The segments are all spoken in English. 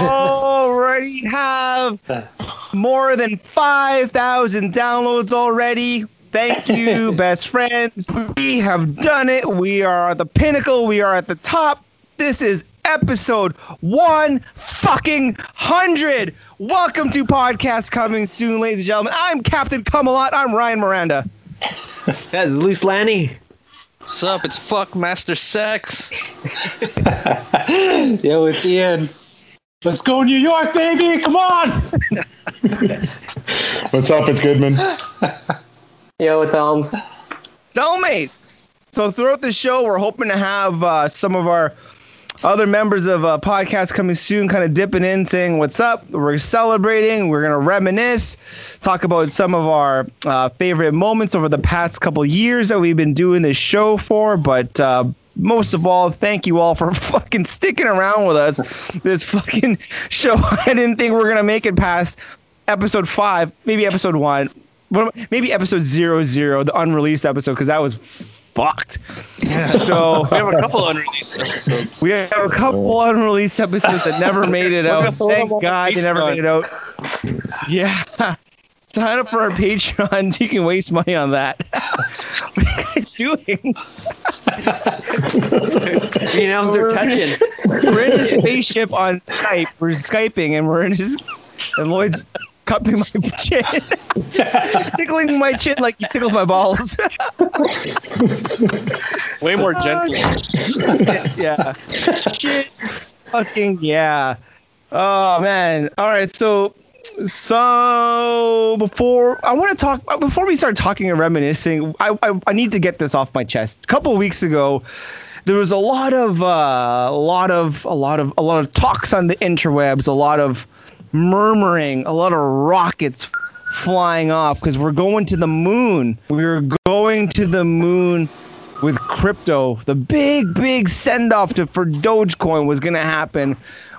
already have more than 5,000 downloads already. Thank you, best friends. We have done it. We are at the pinnacle. We are at the top. This is episode one fucking hundred. Welcome to podcast coming soon, ladies and gentlemen. I'm Captain Camelot. I'm Ryan Miranda. That's Loose Lanny. What's up? It's fuck Master Sex. Yo, it's Ian. Let's go New York, baby! Come on! What's up? It's Goodman. Yo, it's Elms. Cellmate. So throughout the show, we're hoping to have uh, some of our other members of uh, podcast coming soon, kind of dipping in, saying what's up. We're celebrating. We're gonna reminisce, talk about some of our uh, favorite moments over the past couple years that we've been doing this show for. But uh, most of all, thank you all for fucking sticking around with us. This fucking show. I didn't think we are gonna make it past episode five, maybe episode one, but maybe episode zero zero, the unreleased episode, because that was fucked. So We have a couple unreleased episodes. we have a couple unreleased episodes that never made it out. gonna throw them Thank God they never made it out. Yeah. Sign up for our Patreon. You can waste money on that. what are you guys doing? Me and Elms are touching. We're in a spaceship on Skype. We're Skyping and we're in his and Lloyd's cupping my chin. Tickling my chin like he tickles my balls. Way more gentle. yeah. Shit. Fucking yeah. Oh man. All right. So so before I want to talk before we start talking and reminiscing, I I, I need to get this off my chest. A couple weeks ago, there was a lot of uh, a lot of a lot of a lot of talks on the interwebs, a lot of murmuring, a lot of rockets flying off because we're going to the moon. We were going to the moon with crypto. The big, big send off to for Dogecoin was gonna happen.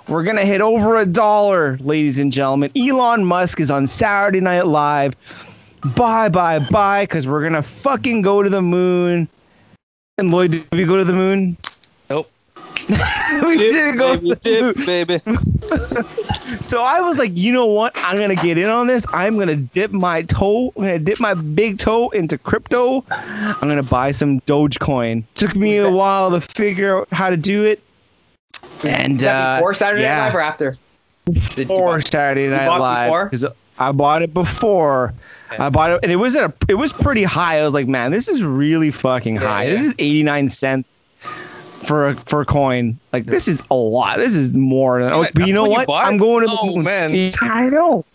We're gonna hit over a dollar, ladies and gentlemen. Elon Musk is on Saturday Night Live. Bye, bye, bye, because we're gonna fucking go to the moon. And Lloyd, did we go to the moon? Nope. we didn't go. baby, to the moon. dip, baby. So I was like, you know what? I'm gonna get in on this. I'm gonna dip my toe. I'm gonna dip my big toe into crypto. I'm gonna buy some Dogecoin. Took me a while to figure out how to do it. And uh, before Saturday yeah. Night Live or after? Before Saturday Night Live before? I bought it before. I bought it, and it was at a, it was pretty high. I was like, man, this is really fucking high. Yeah, This is 89 cents for a for a coin. Like this is a lot. This is more than. Wait, but you know when you what? I'm going to Oh, man. I know.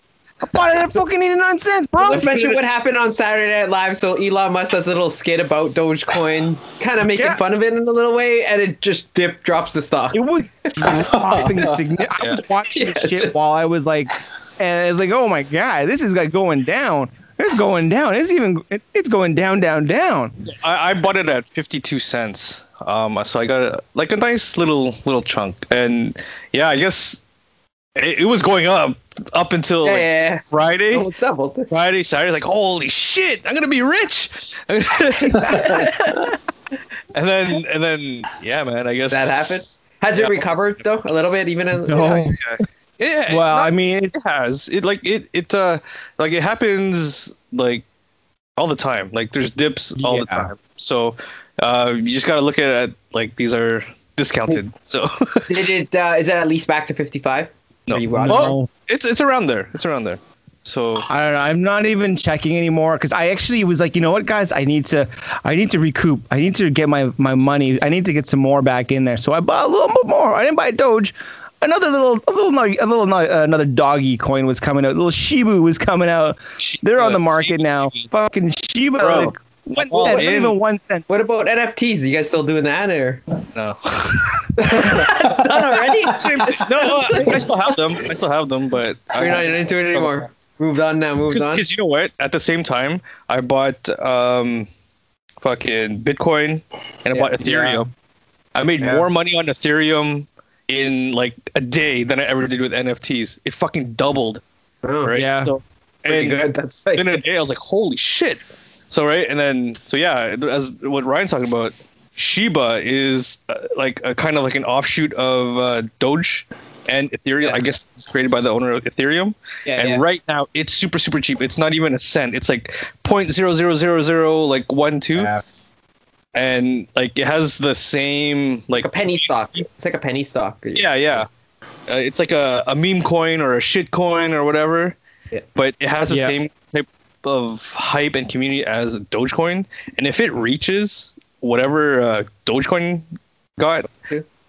I bought it at fucking 89 cents, bro. Let's mention what happened on Saturday Night Live. So Elon Musk does a little skit about Dogecoin, kind of making Yeah. fun of it in a little way, and it just dip drops the stock. It was dropping signi- I was watching Yeah, this shit just- while I was like, and it's like, oh my god, this is like going down. It's going down. It's even. It's going down, down, down. I, I bought it at 52 cents. Um, so I got a, like a nice little little chunk, and yeah, I guess it, it was going up up until Yeah, like, yeah, yeah. Friday. Almost doubled. Friday, Saturday, like holy shit, I'm gonna be rich. and then and then yeah, man, I guess That happened? Has it recovered though a little bit, even in No. Yeah, yeah. Well, not- I mean, it, it has it like it it uh like it happens like all the time like there's dips all the time so uh you just gotta look at it like these are discounted so Did it? Uh, is it at least back to fifty-five? No Are well, it's it's around there it's around there so I don't know. I'm not even checking anymore because I actually was like, you know what, guys, I need to, I need to recoup. I need to get my my money. I need to get some more back in there. So I bought a little bit more. I didn't buy a Doge. Another little, a little, a little, uh, another doggy coin was coming out. little Shiba was coming out. They're on the market now. Fucking Shiba. Bro, like, one all cent, not even one cent. What about NFTs? you guys still doing that or? no it's done already. no I, I still have them I still have them but You're not into it anymore. Moved on now. Moved on. because you know what at the same time I bought um fucking Bitcoin and I bought Ethereum I made Yeah. more money on Ethereum in like a day than I ever did with NFTs. It fucking doubled, Oh, right? Yeah. So and good. That's like, in a day, I was like, "Holy shit!" So right, and then so yeah, as what Ryan's talking about, Shiba is uh, like a kind of like an offshoot of uh, Doge and Ethereum. Yeah. I guess it's created by the owner of Ethereum. Yeah, and yeah. right now it's super super cheap. It's not even a cent. It's like point zero zero zero zero like one two, Yeah. and like it has the same like Like a penny stock. It's like a penny stock. yeah, yeah. Uh, it's like a, a meme coin or a shit coin or whatever, Yeah. but it has the Yeah. same type of hype and community as Dogecoin. And if it reaches whatever uh, Dogecoin got.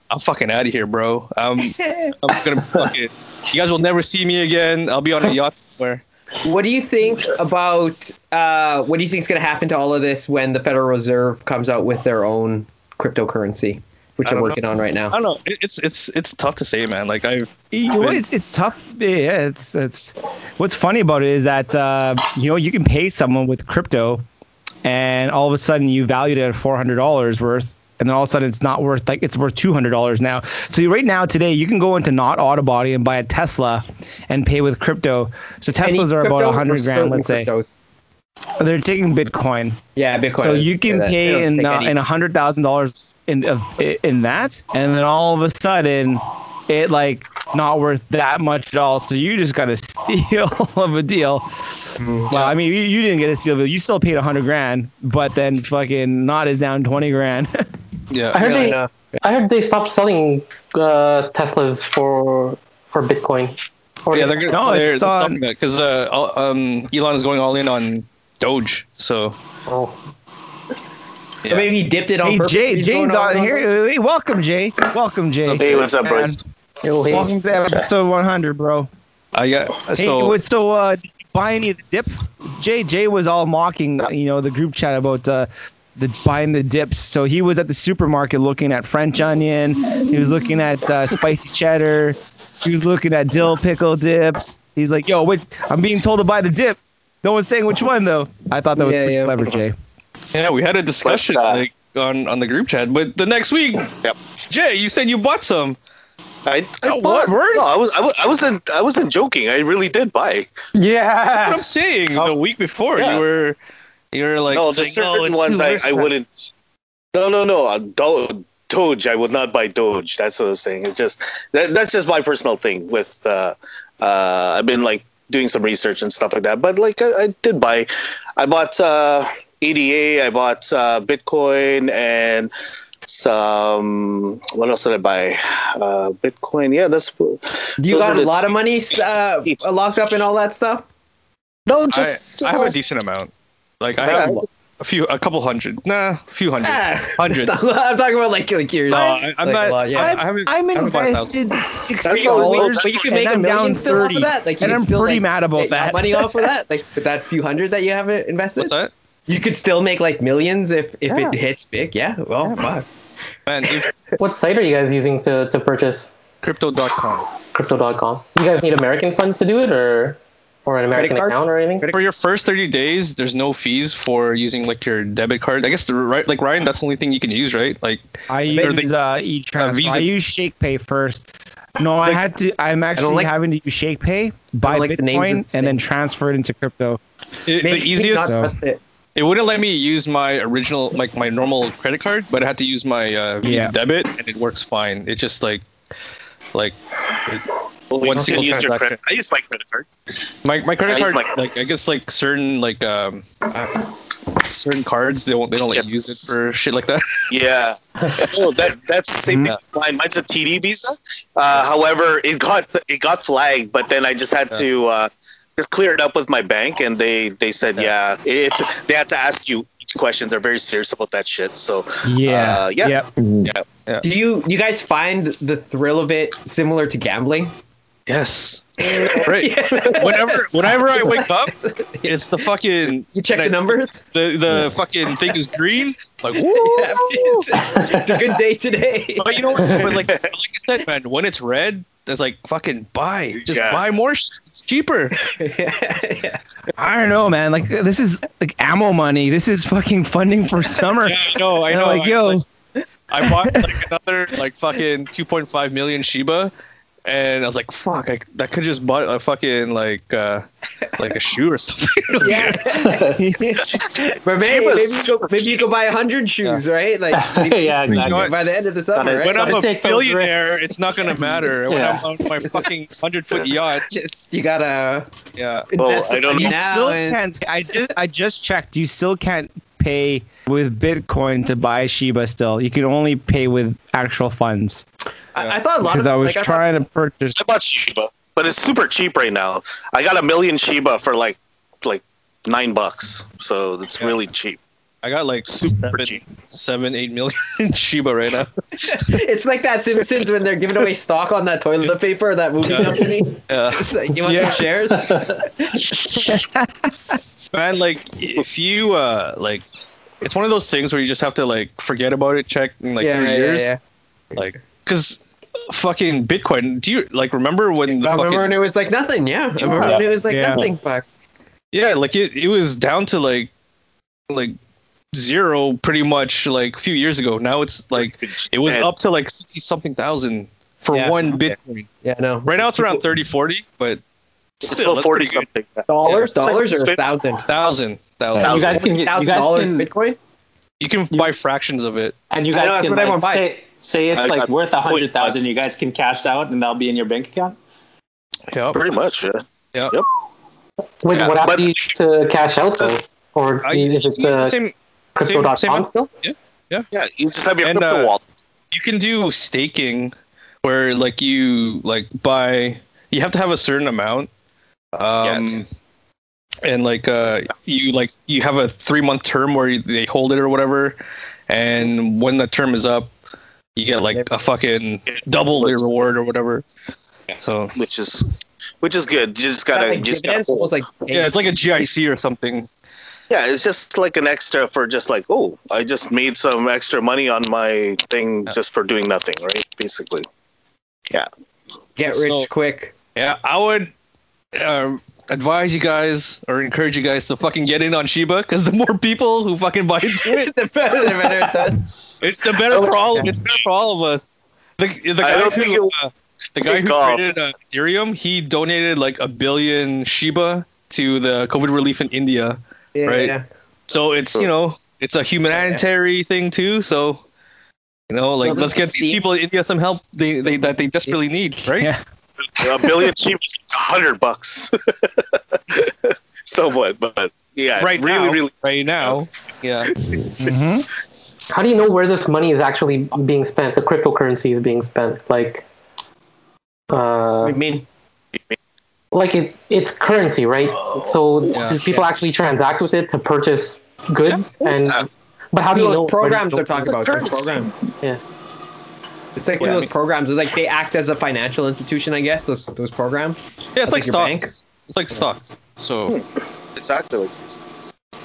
I'm fucking out of here, bro. Um, I'm gonna fucking. You guys will never see me again. I'll be on a yacht somewhere. What do you think about uh, what do you think is going to happen to all of this when the Federal Reserve comes out with their own cryptocurrency, which I they're don't working on right now. I don't know. It's it's it's tough to say, man. Like I. You it's it's tough. Yeah, it's it's. What's funny about it is that uh, you know you can pay someone with crypto, and all of a sudden you valued it at four hundred dollars worth, and then all of a sudden it's not worth like it's worth two hundred dollars now. So right now today you can go into not Autobody and buy a Tesla, and pay with crypto. So Any Teslas are about a hundred grand, let's say. cryptos? They're taking Bitcoin. Yeah, Bitcoin. So you can pay in uh, in a hundred thousand dollars in in that, and then all of a sudden, it like not worth that much at all. So you just got a steal of a deal. Well, I mean, you, you didn't get a steal, but you still paid a hundred grand. But then fucking not is down twenty grand. Yeah. I heard Yeah, they, no. I heard they stopped selling uh, Teslas for for Bitcoin. Or Yeah, they- they're gonna No, they're, it's they're on- stopping that because uh, um, Elon is going all in on Doge. So oh. Or maybe he dipped it on hey, purpose. Jay, He's Jay's going on here. Hey, welcome, Jay. Welcome, Jay. Hey, what's up, Man, boys? Yo, hey. Welcome to episode one hundred, bro. I got Hey, so what- so uh, did you buy any of the dip? Jay Jay was all mocking, you know, the group chat about uh, the buying the dips. So he was at the supermarket looking at French onion. He was looking at uh, spicy cheddar. He was looking at dill pickle dips. He's like, "Yo, wait, I'm being told to buy the dip. No one's saying which one though." I thought that was Yeah, pretty yeah. clever, Jay. yeah, we had a discussion uh, like on on the group chat, but the next week, Yep. Jay, you said you bought some. I, I Oh, bought, word? no, I was, I was, I wasn't, I wasn't joking. I really did buy. Yeah. What I'm Yes. saying. The week before, Yeah. you were you were like, no, there's saying, "Oh, certain it's ones I, I wouldn't. No, no, no. Uh, Do- Doge, I would not buy Doge. That's what I was saying. It's just that, that's just my personal thing. With uh, uh, I've been like doing some research and stuff like that. But like I, I did buy, I bought uh, EDA, I bought uh, Bitcoin, and some. What else did I buy? Uh, Bitcoin. Yeah, that's. Do you got a the lot of money uh, locked up in all that stuff? No, I, just. I have uh, a decent amount. Like I Yeah. have a few, a couple hundred, nah, a few hundred, Ah. hundreds. I'm talking about like like your. No, I, I'm like not. lot, yeah. I, I haven't. I'm I haven't bought a thousand. invested sixty That's dollars, that's but you can make and a I'm down still off thirty, of that. Like you and I'm still, pretty like, mad about that. money off of that, like with that few hundred that you haven't invested. What's that? You could still make like millions if if Yeah. it hits big. Yeah. Well, fuck. Man, if What site are you guys using to, to purchase crypto.com. crypto.com? You guys need American funds to do it or or an American card? account or anything? For your first 30 days, there's no fees for using like your debit card. I guess the right, like Ryan, that's the only thing you can use, right? Like, I use the- uh, e-transfer. Visa- I use ShakePay first. No, I had to. I'm actually like- having to use ShakePay, buy like the names Bitcoin, the and then transfer it into crypto. it, the Makes me not easiest. trust it. It wouldn't let me use my original, like my normal credit card, but I had to use my uh, Visa Yeah. debit, and it works fine. It just like, like, it, Well, one single use your transaction. credit. I use my credit card. my my credit I card, my- like I guess like certain like um, uh, certain cards they won't they don't like you use it for shit like that. Yeah. oh, that that's the same thing. with Mine. Mine's a TD Visa. Uh, however, it got it got flagged, but then I just had to uh, just clear it up with my bank, and they they said yeah, it's they had to ask you each question. They're very serious about that shit. So Yeah. Uh, yeah. Yep. Do you you guys find the thrill of it similar to gambling? Yes. Right. Whenever whenever I wake up, it's the fucking You check the I- numbers. the the fucking thing is green. Like woo. Yeah, it's, it's a good day today. But you know, what? but like like I said, man, when it's red, there's like fucking buy, just Yeah. buy more. sh- It's cheaper. yeah. I don't know, man. Like this is like ammo money. This is fucking funding for summer. Yeah, I know, I know. I'm like, I, yo, like, I bought like another like fucking 2.5 million Shiba, and I was like, "Fuck! I, I could just bought a fucking like uh, like a shoe or something." Yeah. but maybe, maybe, you go, maybe you go buy a hundred shoes, right? Like maybe yeah, exactly. what? by the end of the summer, Gotta- right? when I'm Gotta a billionaire, it's not gonna matter. When Yeah. I'm on my fucking hundred foot yacht, just you gotta yeah. invest I don't You know. now. still and- can't. I just I just checked. You still can't pay with Bitcoin to buy Shiba. Still, you can only pay with actual funds. I, I thought a lot Because I was like, I thought- trying to purchase. I bought Shiba, but it's super cheap right now. I got a million Shiba for like like nine bucks, so it's Yeah. really cheap. I got like Super seven, cheap. seven, eight million Shiba right now. it's like that Simpsons when they're giving away stock on that toilet paper, that movie Yeah. company. Yeah. Like, you want Yeah. some shares? Man, like if you uh like, it's one of those things where you just have to like forget about it, check in like three years, like because fucking Bitcoin. Do you like remember when the I fucking remember when it was like nothing. Yeah, I remember when it was like Yeah. nothing. Fuck. yeah, like it it was down to like like zero pretty much like a few years ago. Now it's like it was up to like sixty something thousand for Yeah. one Bitcoin. Yeah, no. Right now it's around 30, 40, but It's still, still forty something. Dollars, Yeah. dollars, It's or like- a thousand. thousand, thousand. And you guys can get, you Thousand guys dollars can, Bitcoin. You can buy fractions of it. and you I know, guys that's can what everyone like, buys. say, say it's I like got worth a point hundred thousand. You guys can cash out, and that'll be in your bank account. Yeah. Pretty much, yeah. Wait, Yeah, what but- happens to cash out though? Or I, is it the uh, same, crypto.com same- still? Yeah, yeah. you just have your And, crypto uh, wallet. you can do staking where like you like buy you have to have a certain amount um Yes. and like uh you like you have a three month term where they hold it or whatever and when the term is up you get like a fucking double your reward or whatever so which is which is good. You just gotta Like you just gotta dividends, almost like yeah it's like a gic or something Yeah, it's just like an extra for just like, oh, I just made some extra money on my thing just for doing nothing, right? Basically. Yeah. Get rich So- quick. yeah i would uh, advise you guys or encourage you guys to fucking get in on shiba because the more people who fucking buy into it the better, the better it does. It's the better for all. It's better for all of us. The, the I guy don't think who it uh, the guy who off. created uh, Ethereum, he donated like a billion Shiba to the COVID relief in India. Yeah, Right. yeah. So it's you know it's a humanitarian thing too. So you know like Well, let's get these people in India some help they, they that they desperately need, right? Yeah. a billion cheap is a hundred bucks. Somewhat, but yeah, Right really, now, really right now, yeah. Mm-hmm. How do you know where this money is actually being spent? The cryptocurrency is being spent. Like, uh, I mean, like it, it's currency, right? So Yeah. do people actually transact with it to purchase goods, and Yeah. but how do you those know programs they're talking about. Those Currency. programs. Yeah. It's like Yeah. those programs. It's like they act as a financial institution, I guess. Those those programs. Yeah, it's Like like stocks. It's like stocks. So exactly.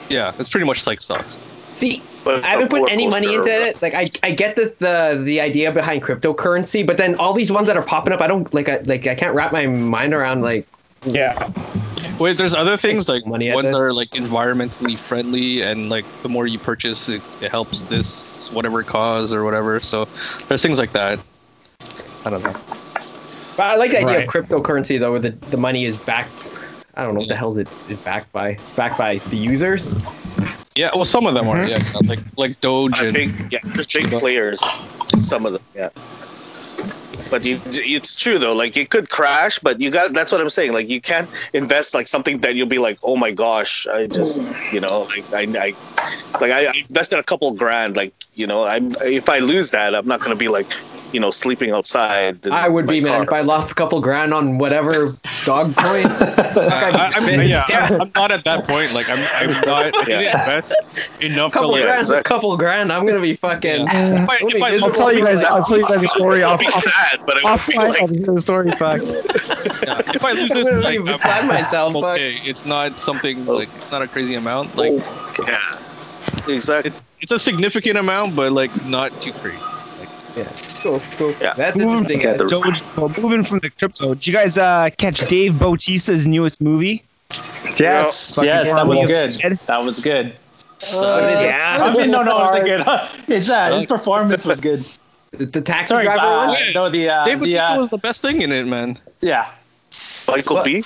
Yeah, it's pretty much like stocks. See, but I haven't put any money into it. Like I, I get the, the the idea behind cryptocurrency, but then all these ones that are popping up, I don't like. I like I can't wrap my mind around like. Yeah. Wait, there's other things like money ones that are like environmentally friendly and like the more you purchase, it, it helps this whatever cause or whatever. So there's things like that. I don't know. But I like the idea Right. of cryptocurrency though, where the, the money is backed. I don't know what the hell is it is backed by. It's backed by the users. Yeah, well, some of them are mm-hmm. yeah, like like Doge and big, yeah, there's big players. Some of them, yeah. But you, it's true though. Like it could crash, but you got. That's what I'm saying. Like you can't invest like something that you'll be like, oh my gosh, I just, you know, like I, I like I, I invested a couple grand. Like you know, I'm if I lose that, I'm not gonna be like, you know, sleeping outside. I would my be man if. I lost a couple grand on whatever dog coin. I, I, am yeah, Yeah. I'm, I'm not at that point. Like I'm, I'm not. I didn't Yeah. invest enough to couple like. Yeah, grand, a couple grand. I'm gonna be fucking. If I, I'll if I I'll tell you guys. I'll tell you guys a story I'll be off, sad, but I would like, I'll tell the story back. yeah, if I lose this, I'm like, gonna I'm- beside myself. I'm okay. It's not something like it's not a crazy amount. Like oh, yeah, exactly. it's a significant amount, but like not too crazy. Cool, cool. Yeah. That's Moving interesting. from guys. Doge, well, moving from the crypto. Did you guys uh, catch Dave Bautista's newest movie? Yes, Fucking yes, that was good. That was good. Uh, I mean, no, no, it was good. His uh, his performance was good. The, the taxi Sorry, driver uh, one. no, the uh, Dave the, Bautista uh, was the best thing in it, man. yeah, Michael What? B.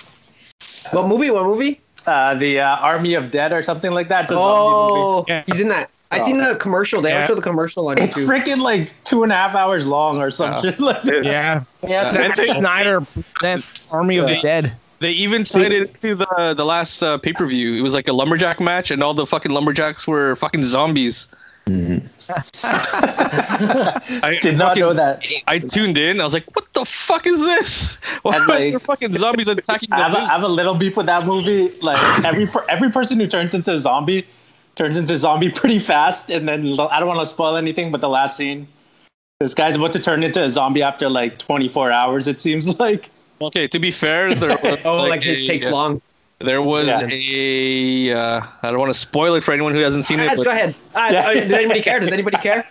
What movie? What movie? uh, the uh, Army of Dead or something like that. It's movie. Oh, Yeah. he's in that. I seen the commercial. They Yeah. show the commercial on It's YouTube. freaking like two and a half hours long or something. Yeah. like this. Yeah. Yeah, Zack Snyder presents Army of the Dead. They even tied it to the the last uh, pay per view. It was like a lumberjack match, and all the fucking lumberjacks were fucking zombies. I Did not fucking- know that. I tuned in. I was like, "What the fuck is this? Why And, are like, there fucking zombies attacking the I have, a, I have a little beef with that movie. Like every every person who turns into a zombie turns into a zombie pretty fast, and then I don't want to spoil anything, but the last scene, this guy's about to turn into a zombie after like 24 hours. It seems like. Okay, to be fair, there was Oh, like, his a- takes long. There was Yeah. a. Uh, I don't want to spoil it for anyone who hasn't seen it. Ah, But go ahead. Ah, Yeah. uh, Does anybody care? Does anybody care?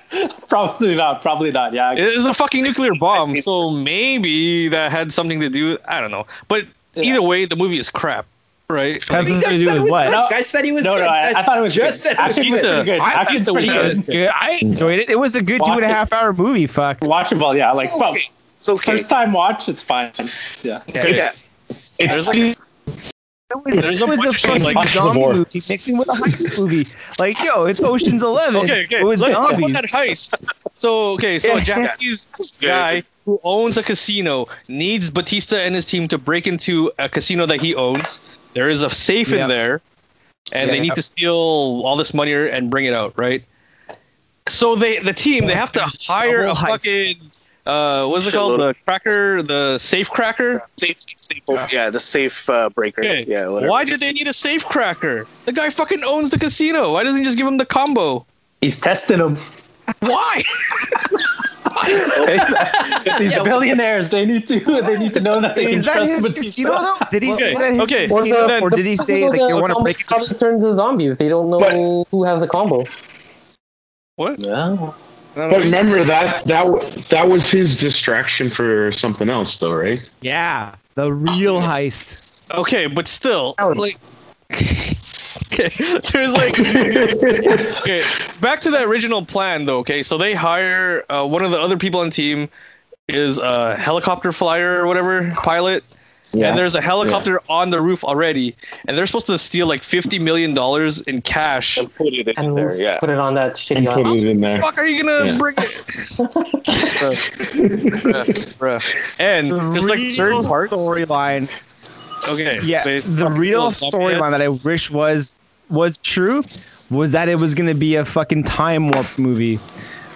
Probably not. Probably not. Yeah. it is a fucking nuclear bomb, so maybe that had something to do. I don't know, but Yeah. either way, the movie is crap, right? Has You nothing guys to do with was what? good. No. Guys said he was No, good. no, I, I thought it was just good. said it was Actually, it was good. pretty good. I Actually, it's pretty was good. good. I enjoyed it. It was a good two and a Watch it. half hour movie. Fuck. Watchable. Yeah. Like well, Okay. It's okay. first time watch, it's fine. Yeah. Okay. Yeah. It's There's like- There's a it was a bunch of, fucking like, zombie movie mixing with a heist movie. Like, yo, it's Ocean's Eleven. Okay, okay. With Let's talk about that heist. So, okay, so a Yeah. Japanese guy who owns a casino needs Bautista and his team to break into a casino that he owns. There is a safe Yeah. in there, and they Yeah. need to steal all this money and bring it out, right? So they, the team, they have to hire a fucking, uh, what's it called? The cracker, the safe cracker. Safe, safe, yeah, the safe uh, breaker. Okay. Yeah, whatever. Why do they need a safe cracker? The guy fucking owns the casino. Why doesn't he just give him the combo? He's testing them. Why? These billionaires, they need to they need to know that they can that trust his Bautista. casino though? Did he say Okay, that his okay. Or, casino, the, or did he say people like that you want to come- break it? this turns into zombies? They don't know But- who has the combo. What? Yeah. But remember that that that was his distraction for something else, though, right? Yeah, the real heist. Okay, but still, like, okay, there's like, okay, back to the original plan though. Okay, so they hire uh, one of the other people on the team is a helicopter flyer or whatever pilot, and there's a helicopter on the roof already, and they're supposed to steal like fifty million dollars in cash. And put it in And there. Yeah. put it on that shitty and put it in there. Fuck, are you gonna Yeah. bring it? Bruh. Bruh. Bruh. And there's like certain Real parts. storyline. Okay, Yeah, they the real storyline that I wish was was true was that it was gonna be a fucking time warp movie,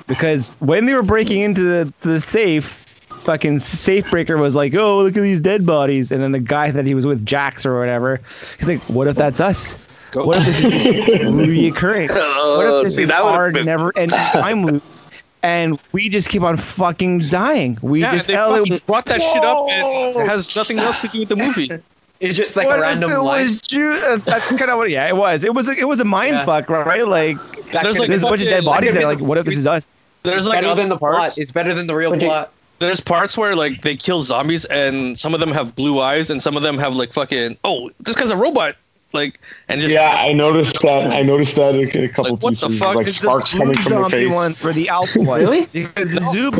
because when they were breaking into the the safe, fucking safe breaker was like, "Oh, look at these dead bodies," and then the guy that he was with, Jax or whatever, he's like, "What if that's us? Go. What if this is reoccurring? Oh, what Oh, if this see, is that would've our been- never ending time loop?" And we just keep on fucking dying. We Yeah, just they fucking brought that shit up, and it has nothing else to do with the movie. It's just like What a if random it line. was true? Uh, that's kind of what. Yeah, it was. It was. It was a mind Yeah. fuck, right? Like There's like there's a bunch of dead bodies there. Like, what if this is us? There's like better other than the plot. parts. It's better than the real Would you- plot. There's parts where like they kill zombies, and some of them have blue eyes, and some of them have like fucking oh, this guy's a robot, like and just Yeah, I noticed that. I noticed that in a couple Like, what the fuck like It's sparks the coming blue from their zombie face. one or the alpha one? Really? Because the, zoo,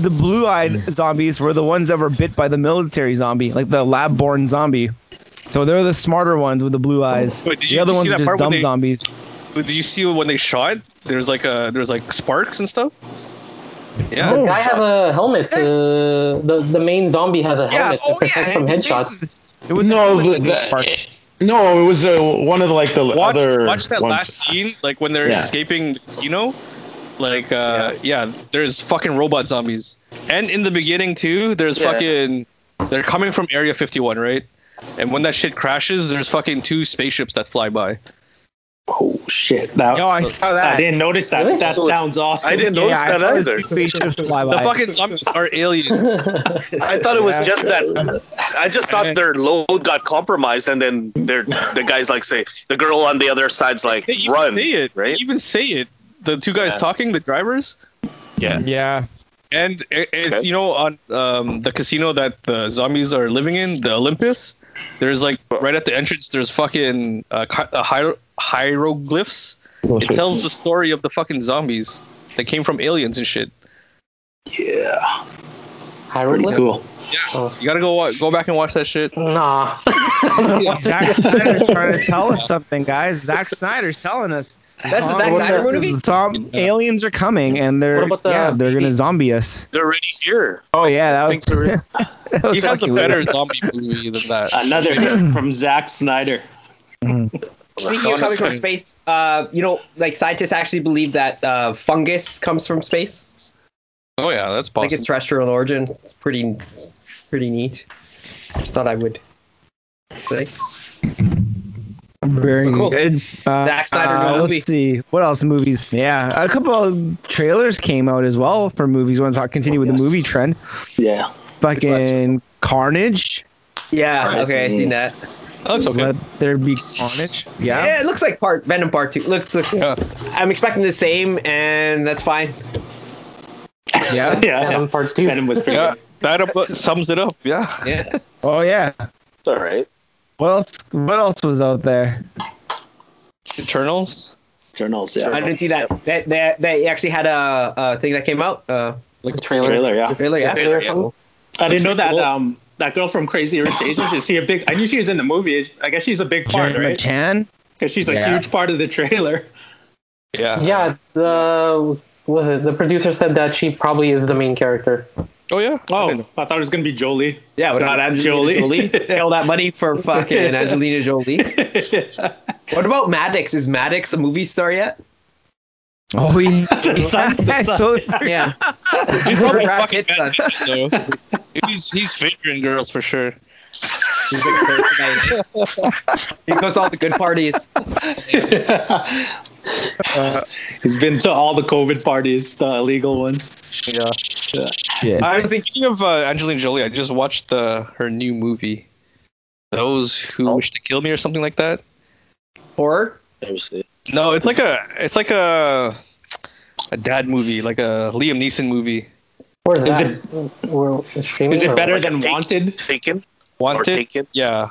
the blue-eyed zombies were the ones that were bit by the military zombie, like the lab-born zombie. So they're the smarter ones with the blue eyes. Wait, did the you- other did you ones see are just dumb they- zombies. Did you see when they shot? There's like a there's like sparks and stuff. Yeah, The guy has a helmet. To, the the main zombie has a Yeah. helmet Oh to protect yeah. from headshots. It was No, like the- No, it was uh, one of the, like the watch other. watch that ones. last scene, like when they're Yeah. escaping the casino. Like uh yeah. there's fucking robot zombies, and in the beginning too, there's Yeah. fucking they're coming from Area 51, right? And when that shit crashes, there's fucking two spaceships that fly by. Oh shit! That, Yo, I saw I didn't notice that. Really? That sounds awesome. I didn't Yeah, notice I that either. spaceships fly The fucking zombies are aliens. I thought it was Yeah. just that. I just thought their load got compromised, and then they're the guys like say the girl on the other side's like They even run, say it. right? They even say it. The two guys Yeah. talking, the drivers. Yeah. Yeah. And it, it's Okay. you know on um, the casino that the zombies are living in, the Olympus. There's like right at the entrance. There's fucking uh, chi- uh, hier- hieroglyphs. It tells the story of the fucking zombies that came from aliens and shit. Yeah, Hyrule? pretty cool. You gotta go go back and watch that shit. Nah. Zack Snyder's trying to tell us something, guys. Zack Snyder's telling us. That's the Zack what Snyder about- movie? Some aliens are coming, and they're What about the yeah, they're gonna zombie us. They're already here. Oh yeah, that was. think that was He has a better weird. zombie movie than that. Another from Zack Snyder. Speaking of coming from space, uh, you know, like scientists actually believe that uh, fungus comes from space. Oh yeah, that's Like it's terrestrial origin. It's pretty, pretty neat. Just thought I would. say. Very Cool. good. Uh, Zack Snyder uh, movie. Let's see what else. Movies. Yeah, a couple of trailers came out as well for movies. Want to talk, continue with the movie trend? Yeah. Fucking Carnage. Yeah. Okay, I seen that. That looks okay. Let there be Carnage. Yeah. Yeah. it looks like part Venom Part Two. Looks looks. Yeah. I'm expecting the same, and that's fine. Yeah. Yeah. Venom Part 2. Venom was pretty Yeah, good. that sums it up. Yeah. Yeah. Oh yeah. It's all right. What else? What else was out there? Eternals. Journals, yeah. I didn't see that. That that they actually had a, a thing that came out. Uh, Like a trailer. Trailer, yeah. really? Yeah. Trailer or something? I didn't know that. Cool. Um, that girl from Crazy Rich Asians is she a big? I knew she was in the movie. I guess she's a big part, Gemma right? Chan. Because she's a Yeah. huge part of the trailer. Yeah. Yeah, the was it the producer said that she probably is the main character. Oh yeah. Oh, didn't. I thought it was gonna be Jolie. Yeah, but not Angelina Jolie. Jolie. All that money for fucking Angelina Jolie. What about Maddox? Is Maddox a movie star yet? Oh, he. The son- the I son. totally- Yeah. He's probably Brad fucking Pitt's son. bitches, though. He's he's fingering girls for sure. He's like a third night. he goes to all the good parties. Uh, he's been to all the COVID parties, the illegal ones. Yeah. Shit. I'm thinking of uh, Angelina Jolie. I just watched the her new movie, Those Who Wish to Kill Me, or something like that. Horror? Never see it. No, it's like a it's like a a dad movie, like a Liam Neeson movie. Where's Is that? Where, it's it better what? than Take- Wanted? Taken or Wanted? Taken. Yeah. Is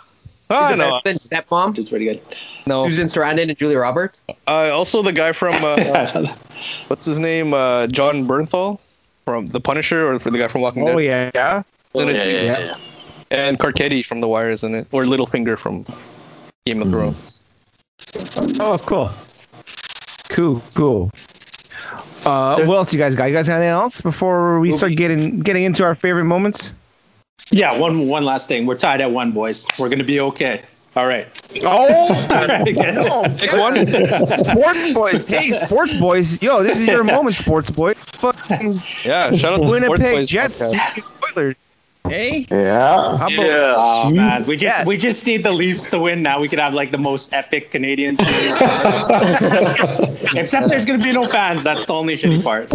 Oh, it no, better than Stepmom? Which is pretty good. no. Susan Sarandon and Julia Roberts? Uh, also, the guy from uh, what's his name? Uh, Jon Bernthal from The Punisher, or for the guy from Walking Oh Dead, yeah. Oh, Isn't yeah, yeah, yeah. and Carcetti from The Wire, isn't it? Or Littlefinger from Game of Thrones. Oh, cool. Cool, cool. Uh, what else you guys got? You guys got anything else before we start getting getting into our favorite moments? Yeah, one one last thing. We're tied at one, boys. We're gonna be okay. All right. Oh, All right. no. Next one. sports boys. Hey, sports boys. Yo, this is your moment, sports boys. Fucking Yeah, shout out to Sports Winnipeg Boys Jets. podcast. Oilers. Hey, Yeah. how about Yeah. Oh man, we just Yeah. we just need the Leafs to win. Now we could have like the most epic Canadian series. Except there's gonna be no fans. That's the only shitty part.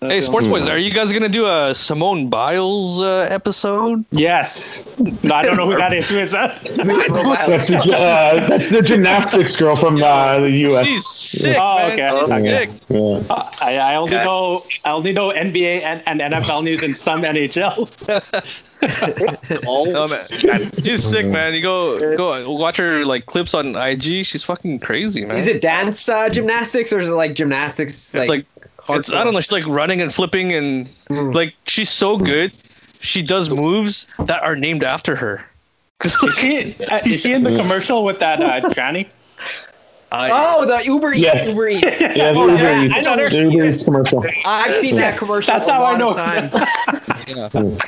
Hey, Sports Boys, are you guys gonna do a Simone Biles uh, episode? Yes. No, I don't know who that is. Who is that? That's the, uh, that's the gymnastics girl from uh, the U.S. She's sick, Oh, man. okay. She's sick. Yeah. I, I only Yes. know I only know NBA and, and NFL news and some NHL. All No, man. She's sick, man. You go go watch her like clips on IG. She's fucking crazy, man. Is it dance uh, gymnastics or is it like gymnastics? It's Like, like it's, I don't know. She's like running and flipping and like she's so good. She does moves that are named after her. Is she uh, is she in the commercial with that uh, tranny? Oh, the Uber Eats. Yes. Uber Eats. Yeah, the Oh, Uber yeah, Eats, I know the Uber Eats commercial. I've seen that commercial. That's a how I know. of times.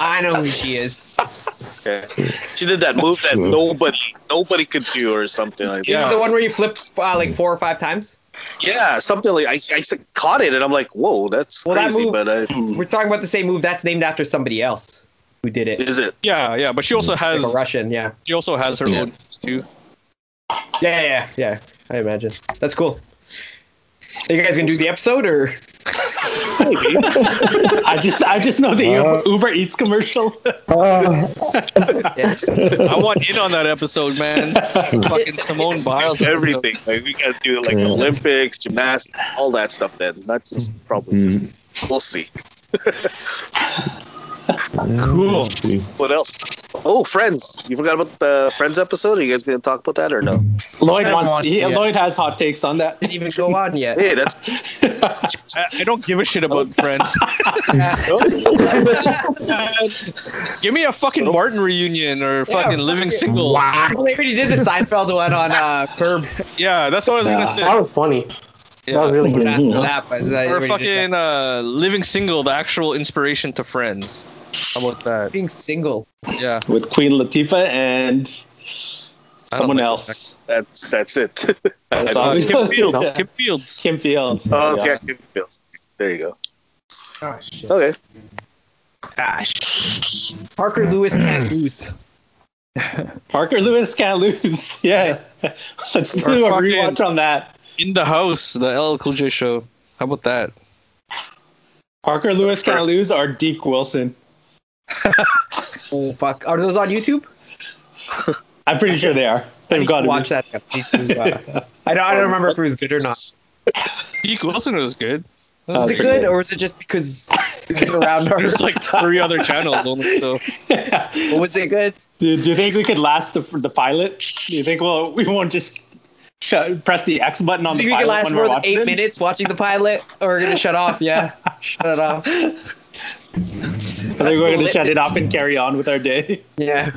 I know who she is. Okay. She did that move that nobody nobody could do or something like Is that. Yeah, the one where you flip uh, like four or five times? Yeah, something like I, I s- caught it and I'm like, whoa, that's Well, that crazy. move- but uh, We're talking about the same move that's named after somebody else who did it. is it? Yeah, yeah, but she also has Like a Russian, yeah. she also has her Yeah. own moves too. Yeah, yeah, yeah. I imagine. That's cool. Are you guys gonna do the episode or? I just I just know the Uber, uh, Uber Eats commercial. Yes. I want in on that episode, man. Fucking Simone Biles. Everything. Like we gotta do like Yeah. Olympics, gymnastics, all that stuff then. Not just probably just mm. we'll see. Cool. What else? Oh, Friends. You forgot about the Friends episode? Are you guys going to talk about that or no? Lloyd haven't wants. watched He. Lloyd has hot takes on that. Didn't even go on yet. Hey, that's I, I don't give a shit about Friends. Give me a fucking Martin reunion or fucking Living fucking- Single. Well, they already did the Seinfeld one on uh, Curb. Yeah, that's what I was Yeah. gonna say. That was funny. That was Yeah. really good. After that, but they Or already did fucking uh, Living Single, the actual inspiration to Friends. How about that. that? being single. Yeah. with Queen Latifah and someone like else. that's that's it. That's I all. Kim Fields. No. Kim Fields. Kim Fields. oh, Yeah. okay. Kim Fields. There you go. Oh, shit. Okay. Parker Lewis can't lose. Parker Lewis can't lose. Yeah. Let's Or do a fucking- rewatch on that. In the House, the LL Cool J show. How about that? Parker Lewis can't lose or Deke Wilson. Oh fuck! Are those on YouTube? I'm pretty sure they are. I They've got to watch that. I uh, I don't. I don't remember if it was good or not. Deke Wilson was good. Uh, Was it good, or was it just because it was around our? There's like three other channels only. So was it good? do, do you think we could last the, the pilot? Do you think well we won't just shut, press the X button on Do the think we can last more than eight it? minutes watching the pilot, or we're gonna shut off? Yeah, shut it off. I think we're gonna shut it off and carry on with our day. Yeah.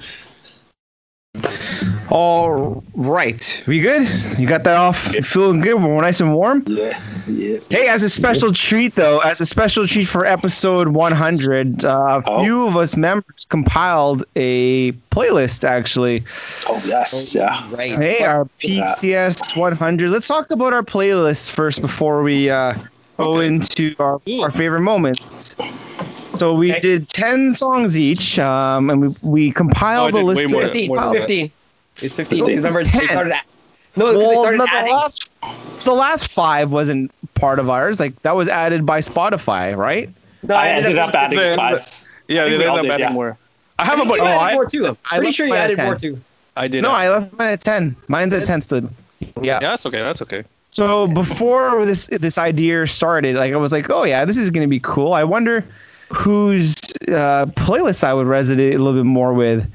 All right. We good? You got that off? You feeling good? We're nice and warm? Yeah. Yeah. Hey, as a special treat, though, as a special treat for episode 100, uh, a Oh. few of us members compiled a playlist, actually. Oh yes. Yeah. Right. Hey, our PCS 100. Let's talk about our playlist first before we uh, go into our, our favorite moments. So we Okay. did 10 songs each, um, and we, we compiled Oh, I the list. more. of- 15. More 15. It's 15. No, Remember, it's they 10. started. At, no, 'cause they Well, started no, the adding. last, the last five wasn't part of ours. Like that was added by Spotify, right? No, I ended up adding The- five. yeah, I they think ended up adding yeah. more. I have I a think bunch. you Oh, added I, more too. I'm pretty sure you added 10. more too. I did. No, I left mine at ten. Mine's at ten still. Yeah. yeah, that's okay. That's okay. So before this this idea started, like I was like, oh yeah, this is gonna be cool. I wonder whose uh, playlist I would resonate a little bit more with.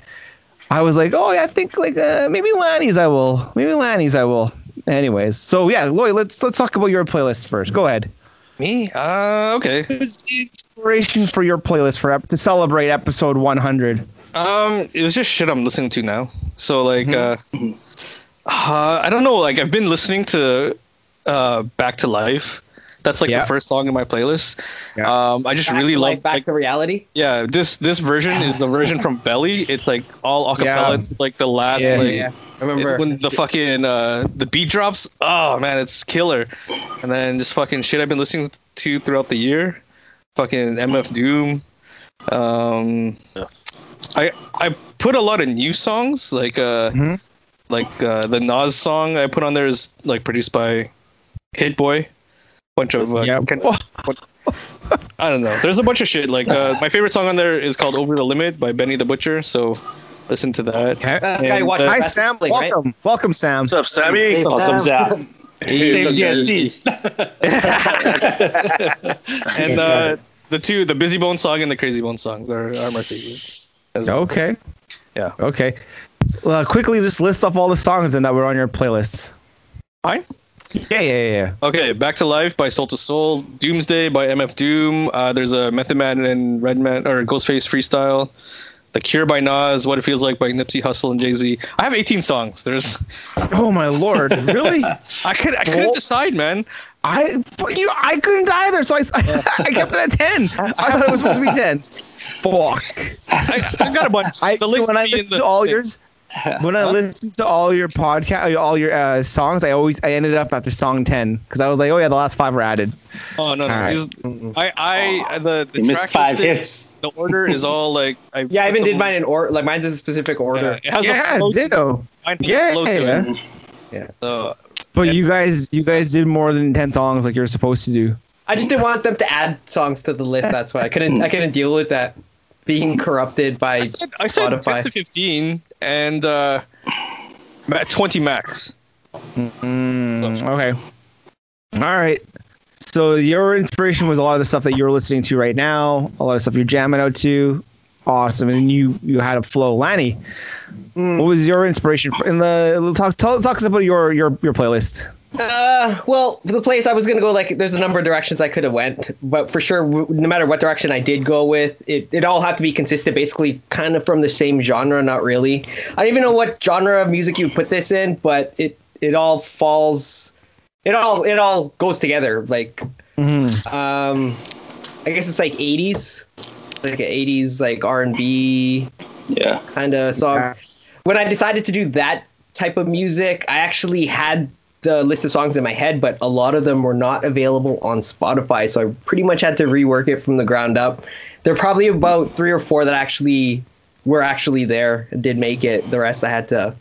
I was like, oh yeah, I think like uh, maybe Lanny's I will. Maybe Lanny's I will. Anyways, so yeah, Lloyd, let's let's talk about your playlist first. Go ahead. Me? Uh, okay. Who's the inspiration for your playlist for to celebrate episode 100? Um, it was just shit I'm listening to now. So like, uh, uh, I don't know. Like I've been listening to uh, Back to Life. That's like Yeah. the first song in my playlist. Yeah. Um, I just Back really to love life, back like, to reality. yeah. This this version is the version from Belly. It's like all acapella. Yeah. It's like the last Yeah, like yeah. I remember. it- when the fucking uh, the beat drops. Oh man, it's killer. And then just fucking shit I've been listening to throughout the year. Fucking MF Doom. Um, I I put a lot of new songs like uh Mhm. like uh, the Nas song I put on there is like produced by Hit Boy. Bunch of uh, Yeah. Ken- I don't know. There's a bunch of shit. Like uh, my favorite song on there is called Over the Limit by Benny the Butcher. So listen to that. Okay. That's the guy who And, watched uh, Hi wrestling, Sam, right? welcome, welcome Sam. What's up, Sammy? Welcome, Zach. Same GSC. and uh, the two, the Bizzy Bone song and the Crazy Bone songs are, are my favorite. well. Okay. Yeah. Okay. Well, quickly just list off all the songs then that were on your playlist. Fine. Yeah, yeah, yeah. Okay, Back to Life by Soul II Soul, Doomsday by MF Doom. Uh, there's a Method Man and Redman or Ghostface freestyle. The Cure by Nas, What It Feels Like by Nipsey Hussle and Jay Z. I have 18 songs. There's, Oh my lord, really? I could, I couldn't Well- decide, man. I fuck you I couldn't either, so I, I kept it at ten. I thought it was supposed to be ten. Fuck. I, I got a bunch. I the so when I will be in listened to all thing. yours, when I listened to all your podcast, all your uh, songs, I always I ended up after song ten because I was like, oh yeah, the last five were added. Oh no, no. All right. these- I, I, the the missed track five listing, hits. The order is all like. I Yeah, I even did mine in order. Like mine's in a specific Yeah, order. it has Yeah, a flow to- ditto. mine has a Yeah, flow to it. man. So, But Yeah. you guys, you guys did more than ten songs like you're supposed to do. I just didn't want them to add songs to the list. That's why I couldn't. I couldn't deal with that being corrupted by I said, I said 10 Spotify. to 15 and uh, 20 max. Mm, okay. All right. So your inspiration was a lot of the stuff that you're listening to right now, a lot of stuff you're jamming out to. awesome. And you you had a flow, Lanny. Mm. What was your inspiration for, in the talk? Tell, talk us about your your your playlist. Uh, well, the place I was gonna go, like, there's a number of directions I could have went, but for sure, no matter what direction I did go with, it it all had to be consistent, basically, kind of from the same genre. Not really. I don't even know what genre of music you put this in, but it it all falls, it all it all goes together. Like, um, I guess it's like 80s, like 80s, like R and B Yeah. kind of songs. When I decided to do that type of music, I actually had the list of songs in my head, but a lot of them were not available on Spotify, so I pretty much had to rework it from the ground up. There are probably about three or four that actually were actually there and did make it. The rest I had to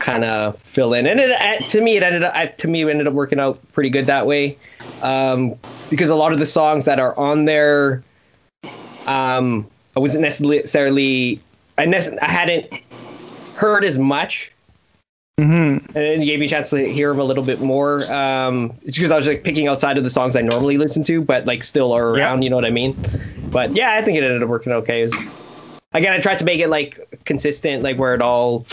kind of fill in, and it uh, to me it ended up to me it ended up working out pretty good that way, um, because a lot of the songs that are on there, um, I wasn't necessarily I, I hadn't heard as much Mm-hmm. and it gave me a chance to hear them a little bit more. Um, it's because I was like picking outside of the songs I normally listen to, but like still are around. You know what I mean? But yeah, I think it ended up working okay. Was- again, I tried to make it like consistent, like where it all,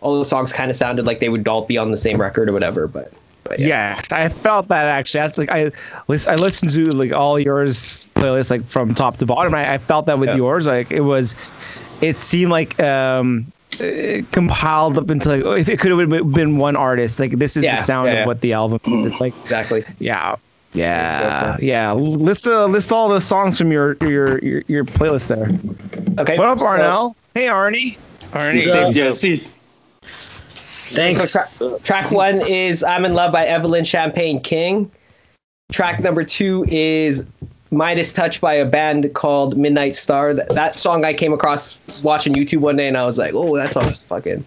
all the songs kind of sounded like they would all be on the same record or whatever. But, but yeah. Yes, I felt that actually. I like I I listened to like all yours playlists like from top to bottom. I, I felt that with Yeah. yours. Like it was, it seemed like um uh, compiled up into like oh, if it could have been one artist. Like this is Yeah, the sound yeah, of yeah. what the album is. It's like exactly. yeah. Yeah, yeah. List uh, list all the songs from your your your, your playlist there. Okay. What up, so- Arnell? hey, Arnie. Arnie, Yeah. Jesse. So tra- track one is I'm in Love by Evelyn Champagne King. Track number two is Midas Touch by a band called Midnight Star. That, that song I came across watching YouTube one day and I was like, oh, that song's fucking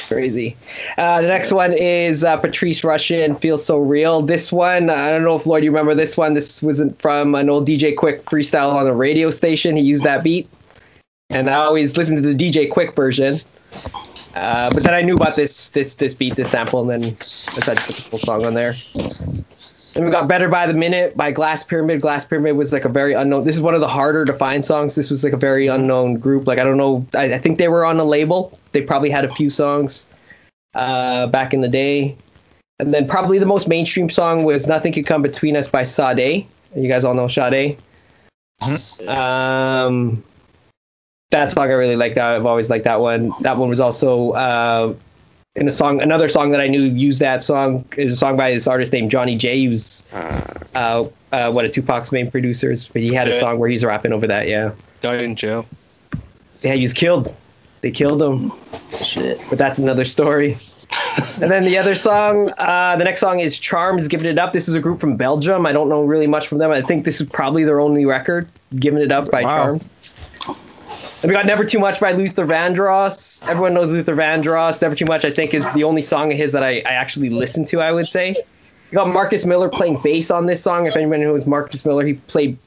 crazy. Uh, the next one is uh, Patrice Rushen, Feels So Real. This one, I don't know if Lloyd, you remember this one. This wasn't from an old DJ Quik freestyle on a radio station. He used that beat. And I always listen to the DJ Quik version. Uh, but then I knew about this this this beat, this sample, and then I to put the full song on there. Then we got Better by the Minute by Glass Pyramid. Glass Pyramid was like a very unknown. This is one of the harder to find songs. This was like a very unknown group. Like I don't know. I, I think they were on a label. They probably had a few songs uh, back in the day. And then probably the most mainstream song was Nothing Could Come Between Us by Sade. You guys all know Sade. Um, that song I really like. That I've always liked that one. That one was also uh, in a song. Another song that I knew used that song is a song by this artist named Johnny J. who's uh, uh, one of Tupac's main producers, but he had a song where he's rapping over that. Yeah, died in jail. yeah, he was killed. They killed him. Shit. But that's another story. and then the other song, uh, the next song is Charms, Giving It Up. This is a group from Belgium. I don't know really much from them. I think this is probably their only record, Giving It Up by Wow. Charms. We got Never Too Much by Luther Vandross. Everyone knows Luther Vandross. Never Too Much, I think, is the only song of his that I, I actually listen to, I would say. We got Marcus Miller playing bass on this song. If anyone knows Marcus Miller, he played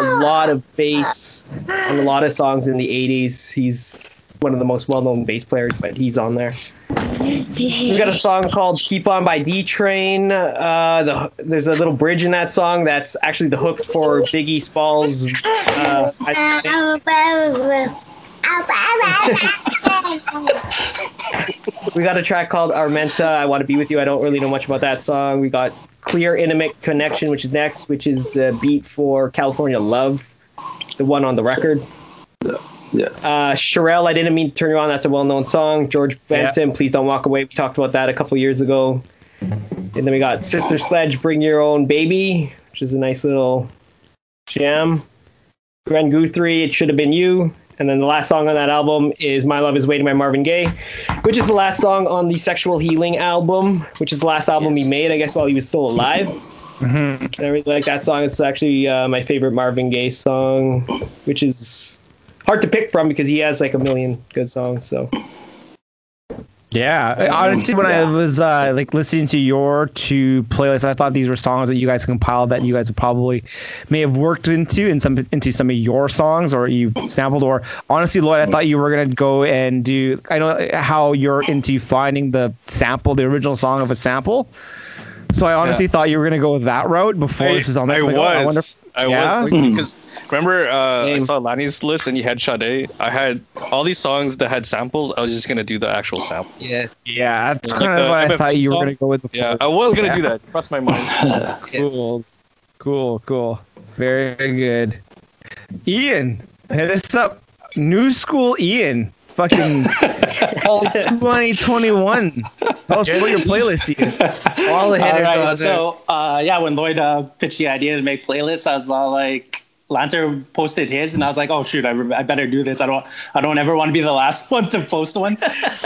a lot of bass on a lot of songs in the 80s. He's one of the most well-known bass players, but he's on there. We got a song called "Keep On" by D Train. Uh, the, there's a little bridge in that song that's actually the hook for Biggie Smalls. Uh, we got a track called Armenta. I want to be with you. I don't really know much about that song. We got Kleeer Intimate Connection, which is next, which is the beat for California Love, the one on the record. Yeah. Uh, Cherrelle, I didn't mean to turn you on. That's a well-known song. George Benson, Please Don't Walk Away. We talked about that a couple years ago. And then we got Sister Sledge, Bring Your Own Baby, which is a nice little jam. Gwen Guthrie, It Should Have Been You. And then the last song on that album is My Love Is Waiting by Marvin Gaye, which is the last song on the Sexual Healing album, which is the last album he made, I guess, while he was still alive. And I really like that song. It's actually uh, my favorite Marvin Gaye song, which is hard to pick from because he has like a million good songs. So Yeah, honestly, when I was uh, like listening to your two playlists, I thought these were songs that you guys compiled that you guys probably may have worked into in some into some of your songs or you sampled. Or honestly, Lloyd, I thought you were gonna go and do. I know how you're into finding the sample, the original song of a sample. So I honestly thought you were gonna go that route before I, this is on I there. was. Oh, I wonder. I Yeah? was because remember uh, I saw Lanny's list and you had Sade. I had all these songs that had samples. I was just gonna do the actual sample. Yeah. Yeah, that's Like kind the of what I MFM thought you were gonna go with before. Yeah, I was gonna Yeah. do that. Cross my mind. Cool, cool, cool. Very good. Ian, hit us up. New school Ian. Fucking 2021. Tell us what your playlist Ian. All the All hitters right, on there. so uh, yeah, when Lloyd uh, pitched the idea to make playlists, I was all like, Lanter posted his, and I was like, oh shoot, I, re- I better do this. I don't, I don't ever want to be the last one to post one.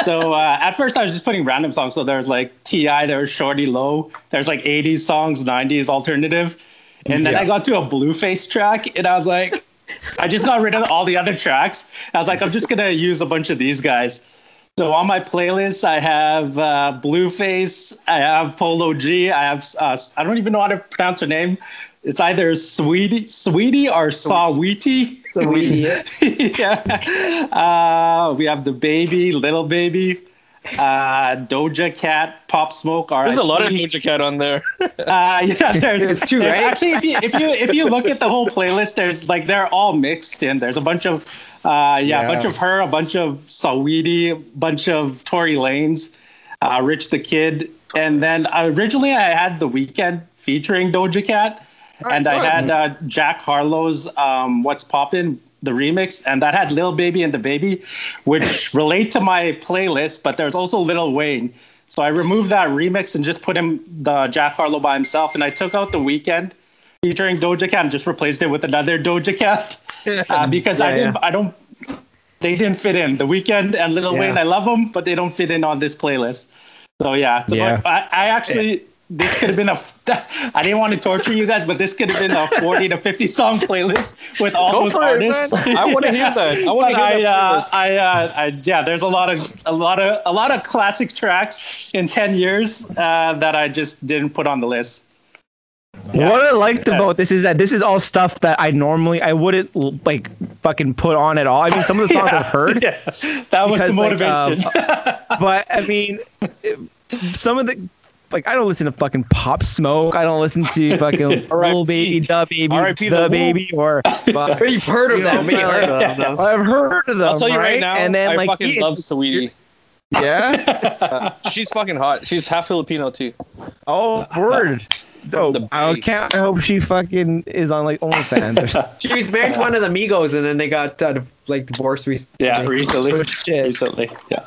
so uh, at first, I was just putting random songs. So there's like Ti, there's Shorty Low, there's like 80s songs, 90s alternative, and then I got to a Blueface track, and I was like. I just got rid of all the other tracks. I was like, I'm just gonna use a bunch of these guys. So on my playlist, I have uh, Blueface, I have Polo G, I have uh, I don't even know how to pronounce her name. It's either Sweetie, Sweetie or. So we, yeah. Uh, we have DaBaby, little baby, uh, Doja Cat, Pop Smoke. There's a lot of Doja Cat on there. Uh, yeah, there's, There's two, there's right? Actually, if you if you if you look at the whole playlist, there's like they're all mixed in. There's a bunch of uh, yeah, a bunch of her, a bunch of Saweetie, a bunch of Tory Lanez, uh, Rich the Kid, and then originally I had the Weeknd featuring Doja Cat, and I had uh, Jack Harlow's um, "What's Poppin'" the remix, and that had Lil Baby and DaBaby, which relate to my playlist. But there's also Lil Wayne. So I removed that remix and just put him the Jack Harlow by himself, and I took out the Weeknd featuring Doja Cat and just replaced it with another Doja Cat uh, because I didn't, I don't, they didn't fit in. The Weeknd and Lil Yeah. Wayne, I love them, but they don't fit in on this playlist. So yeah, so Yeah. I, I actually. This could have been a. I didn't want to torture you guys, but this could have been a forty to fifty song playlist with all Go those for it, artists. man. I wanna hear that. I wanna But hear that I, uh. I, uh, I, yeah, there's a lot of a lot of a lot of classic tracks in ten years uh, that I just didn't put on the list. What I liked about this is that this is all stuff that I normally I wouldn't like fucking put on at all. I mean, some of the songs I've heard, Yeah, that was the Because, like, um, motivation. but I mean, it- some of the like I don't listen to fucking Pop Smoke. I don't listen to fucking Little Baby, the baby, R.I.P. the The baby, or but, you've heard of You know, them. You've heard of them. I've heard of them. I'll tell you right right now. And then I like fucking Ian- love Sweetie. yeah. She's fucking hot. She's half Filipino too. Oh, word. Dope. I can't. I hope she fucking is on like OnlyFans or. She was married to one of the Migos, and then they got uh, like divorced recently. yeah, recently, Oh, recently, yeah.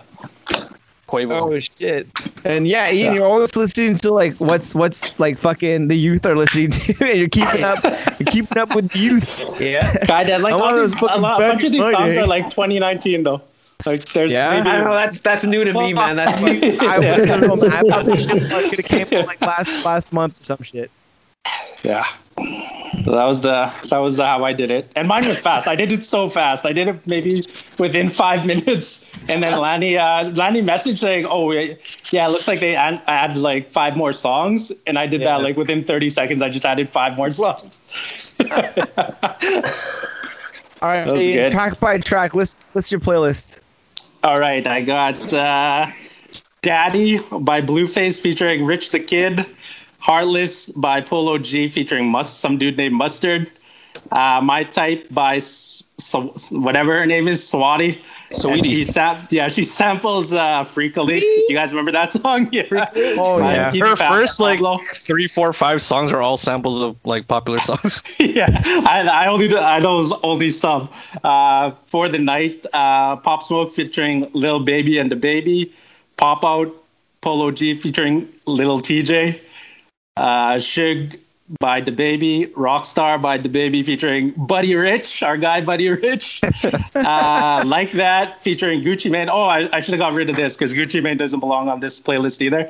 Quavo. Oh shit! And yeah, Ian, you're always listening to like what's what's like fucking the youth are listening to, and you're keeping up, you're keeping up with the youth. Yeah. God, like all these, a, lot, a bunch of these fucking songs are like 2019 though. Like there's Yeah? maybe I don't know. That's that's new to me, man. That's funny. I would have known. I thought this shit could have came out like last last month or some shit. Yeah. So that was the that was the how I did it, and mine was fast. I did it so fast. I did it maybe within five minutes, and then Lanny uh, Lanny messaged saying, "Oh yeah, yeah, it looks like they add, add like five more songs," and I did Yeah. that like within thirty seconds. I just added five more songs. All right, good. track by track. List list your playlist. All right, I got uh, Daddy by Blueface featuring Rich the Kid, Heartless by Polo G featuring Must, some dude named Mustard, uh, My Type by S- so, whatever her name is, Swati. Sweetie. She sam- yeah, she samples uh, Freek-a-Leek. You guys remember that song? Yeah. Oh yeah. Pete Her Pa- first like three, four, five songs are all samples of like popular songs. yeah, I, I only do- I know only some. Uh, for the night, uh, Pop Smoke featuring Lil Baby and DaBaby, Pop Out, Polo G featuring Little TJ, uh, Suge by DaBaby, Rockstar by DaBaby featuring Buddy Rich, our guy Buddy Rich, uh, like that featuring Gucci Mane. Oh, I, I should have got rid of this because Gucci Mane doesn't belong on this playlist either.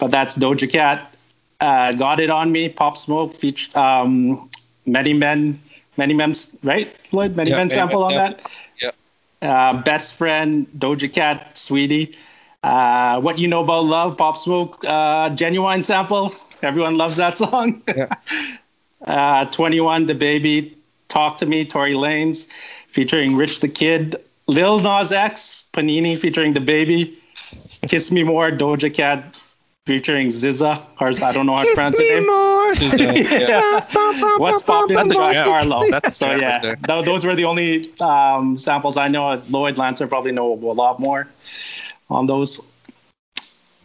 But that's Doja Cat. Uh, Got It On Me, Pop Smoke, feature, um, Many Men, Many Men, right, Lloyd? Many Yeah, Men sample on yeah. that? Uh, Best Friend, Doja Cat, Sweetie. Uh, what You Know About Love, Pop Smoke, uh, Ginuwine sample. Everyone loves that song. uh, 21, DaBaby, Talk to Me, Tory Lanez, featuring Rich the Kid. Lil Nas X, Panini, featuring DaBaby. Kiss Me More, Doja Cat. featuring Ziza, or I don't know how to Kiss pronounce his me name. more. Yeah. What's poppin' That's a Jack That's So jam yeah, right there. those were the only um, samples I know. Lloyd Lancer probably know a lot more on those.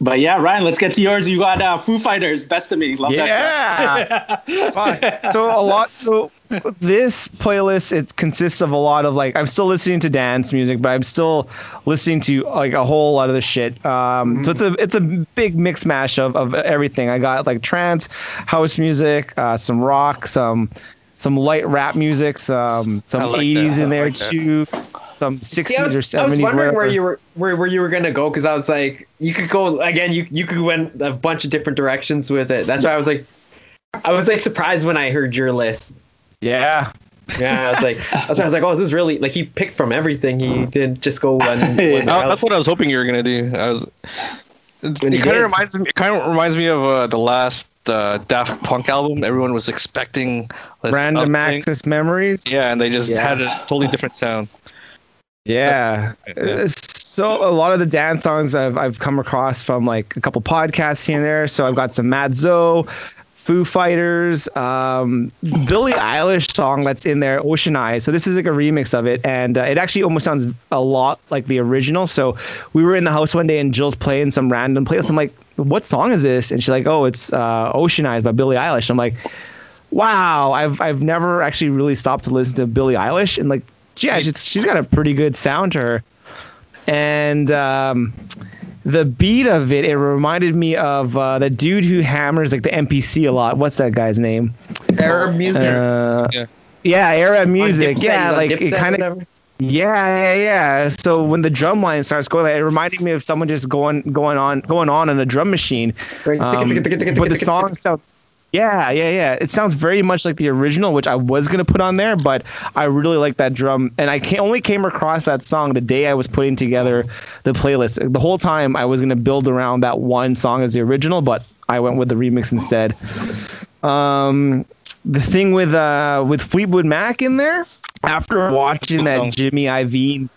But yeah, Ryan, let's get to yours. You got uh, Foo Fighters, Best of Me. Love Yeah. that. Fuck. so a lot so this playlist it consists of a lot of like i'm still listening to dance music but i'm still listening to like a whole lot of the shit um so it's a it's a big mix mash of, of everything i got like trance house music uh some rock some some light rap music some some like 80s that. in there like that. Too some 60s See, I was, or I was 70s wondering where you were where, where you were gonna go because I was like, you could go again. You you could went a bunch of different directions with it. That's why I was like, I was like surprised when I heard your list. yeah Yeah, I was like, that's why I was like, oh, this is really like he picked from everything. He didn't just go one. one that's what I was hoping you were gonna do. I was. It, When you kind did. of reminds me. It kind of reminds me of uh, the last uh, Daft Punk album. Everyone was expecting this random access memories Yeah, and they just Yeah. had a totally different sound. Yeah. Uh, So a lot of the dance songs I've I've come across from like a couple podcasts here and there. So I've got some Mat Zo, Foo Fighters, um, Billie Eilish song that's in there, Ocean Eyes. So this is like a remix of it, and uh, it actually almost sounds a lot like the original. So we were in the house one day, and Jill's playing some random playlist. I'm like, "What song is this?" And she's like, "Oh, it's uh, Ocean Eyes by Billie Eilish." I'm like, "Wow, I've I've never actually really stopped to listen to Billie Eilish, and like, yeah, she's, she's got a pretty good sound to her." and um, the beat of it it reminded me of uh, the dude who hammers like the MPC a lot. What's that guy's name? AraabMuzik. Uh, Yeah. yeah, AraabMuzik. Dipset, Yeah, like it kind of. Yeah, yeah, yeah. So when the drum line starts going, like, it reminded me of someone just going, going on, going on in a drum machine. Um, but the song sounds. Yeah, yeah, yeah. It sounds very much like the original, which I was gonna put on there, but I really like that drum, and I only came across that song the day I was putting together the playlist. The whole time I was gonna build around that one song as the original, but I went with the remix instead. Um, the thing with uh with Fleetwood Mac in there, after watching that. Jimmy Iovine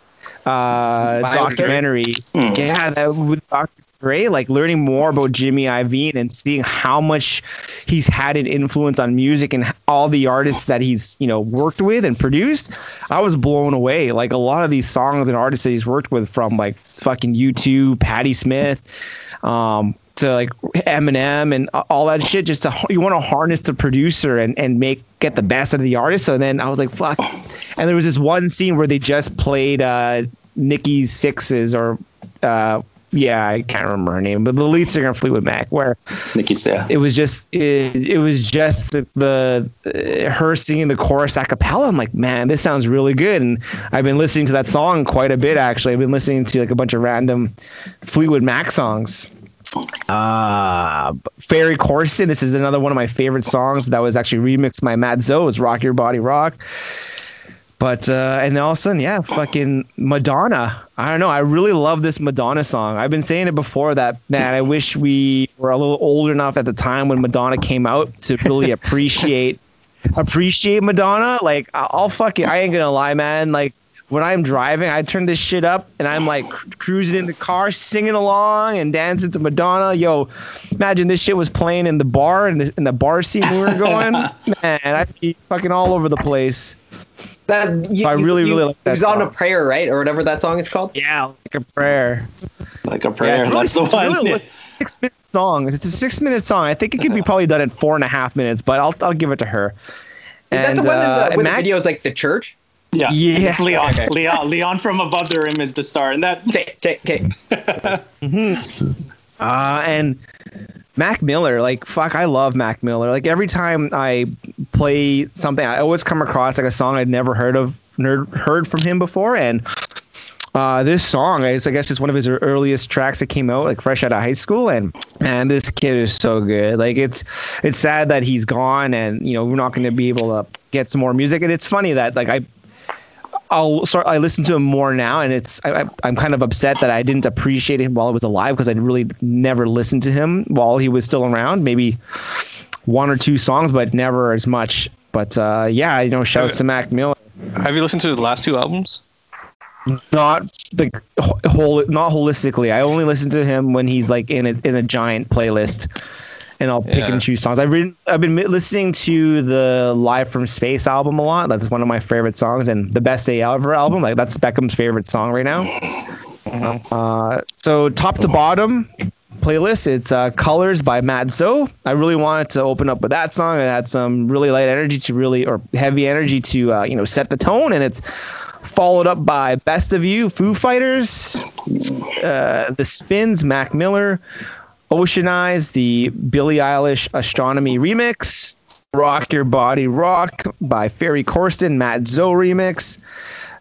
uh, documentary, yeah, that with Dr. Dre, like learning more about Jimmy Iovine and seeing how much he's had an influence on music and all the artists that he's you know worked with and produced, I was blown away. Like a lot of these songs and artists that he's worked with, from like fucking U2, Patti Smith, um, to like Eminem and all that shit. Just to you want to harness the producer and and make get the best out of the artist. So then I was like, fuck. And there was this one scene where they just played uh, Nikki Sixes or. Uh, yeah, I can't remember her name, but the lead singer of Fleetwood Mac, where Nikki there. it was just it, it was just the, the uh, her singing the chorus a cappella. I'm like, man, this sounds really good, and I've been listening to that song quite a bit actually. I've been listening to like a bunch of random Fleetwood Mac songs. Uh Ferry Corsten. This is another one of my favorite songs that was actually remixed by Mat Zo. It was Rock Your Body Rock. But uh, and then all of a sudden, yeah, fucking Madonna. I don't know. I really love this Madonna song. I've been saying it before that man. I wish we were a little old enough at the time when Madonna came out to really appreciate appreciate Madonna. Like I- I'll fucking I ain't gonna lie, man. Like when I'm driving, I turn this shit up and I'm like cru- cruising in the car, singing along and dancing to Madonna. Yo, imagine this shit was playing in the bar in the, in the bar scene we were going. man, I'd be fucking all over the place. That you, So I really, you- really like that He was on a prayer, right, or whatever that song is called. Yeah, like a prayer. Like a Yeah, prayer. it's really, That's the it's one. really a six minute song. It's a six minute song. I think it could be probably done in four and a half minutes, but I'll I'll give it to her. Is that the one in uh, the, and where Mac- the videos like the church? Yeah. Yeah. It's Leon. Okay. Leon. Leon from above the rim is the star, and that Okay, okay, okay. Uh, and Mac Miller, like fuck, I love Mac Miller. Like every time I play something, I always come across like a song I'd never heard of, nerd, heard from him before, and uh, this song, is, I guess, it's one of his earliest tracks that came out, like fresh out of high school, and man, this kid is so good. Like it's, it's sad that he's gone, and you know we're not going to be able to get some more music. And it's funny that like I I'll start. I listen to him more now, and it's I, I- I'm kind of upset that I didn't appreciate him while he was alive because I really never listened to him while he was still around. Maybe one or two songs, but never as much. But uh, yeah, you know, shouts to Mac Miller. Have you listened to his last two albums? not the whole not holistically. I only listen to him when he's like in a in a giant playlist, and I'll pick Yeah. and choose songs. I've been I've been listening to the Live from Space album a lot. That's one of my favorite songs, and the Best Day Ever album. Like that's Beckham's favorite song right now. Uh, so top to bottom playlist, it's uh, Colors by Mat Zo. I really wanted to open up with that song. It had some really light energy to really or heavy energy to uh, you know set the tone, and it's followed up by Best of You, Foo Fighters, uh, The Spins, Mac Miller, Ocean Eyes, the Billie Eilish Astronomyy remix, Rock Your Body Rock by Ferry Corsten, Mat Zo remix,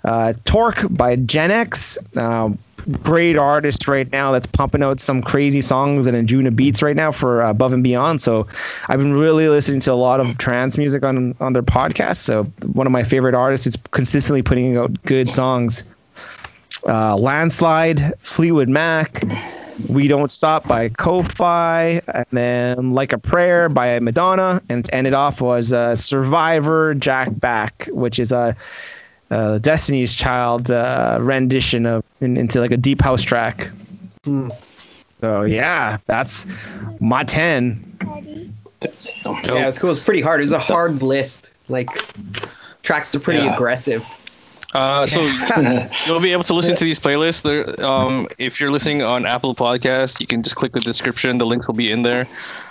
uh, Torque by Genix. Uh, great artist right now that's pumping out some crazy songs and Anjunabeats right now for Above and Beyond. So I've been really listening to a lot of trance music on on their podcast. So one of my favorite artists is consistently putting out good songs. Uh, Landslide, Fleetwood Mac, We Don't Stop by Ko-Fi, and then Like a Prayer by Madonna, and to end it off was uh, Survivor, Jack Back, which is a uh, Destiny's Child uh, rendition of in, into like a deep house track. So yeah, that's my ten. Yeah, it's cool. It's pretty hard. It's a hard list. Like tracks are pretty Yeah. aggressive. Uh, so you'll be able to listen to these playlists. There, um, if you're listening on Apple Podcast, you can just click the description. The links will be in there.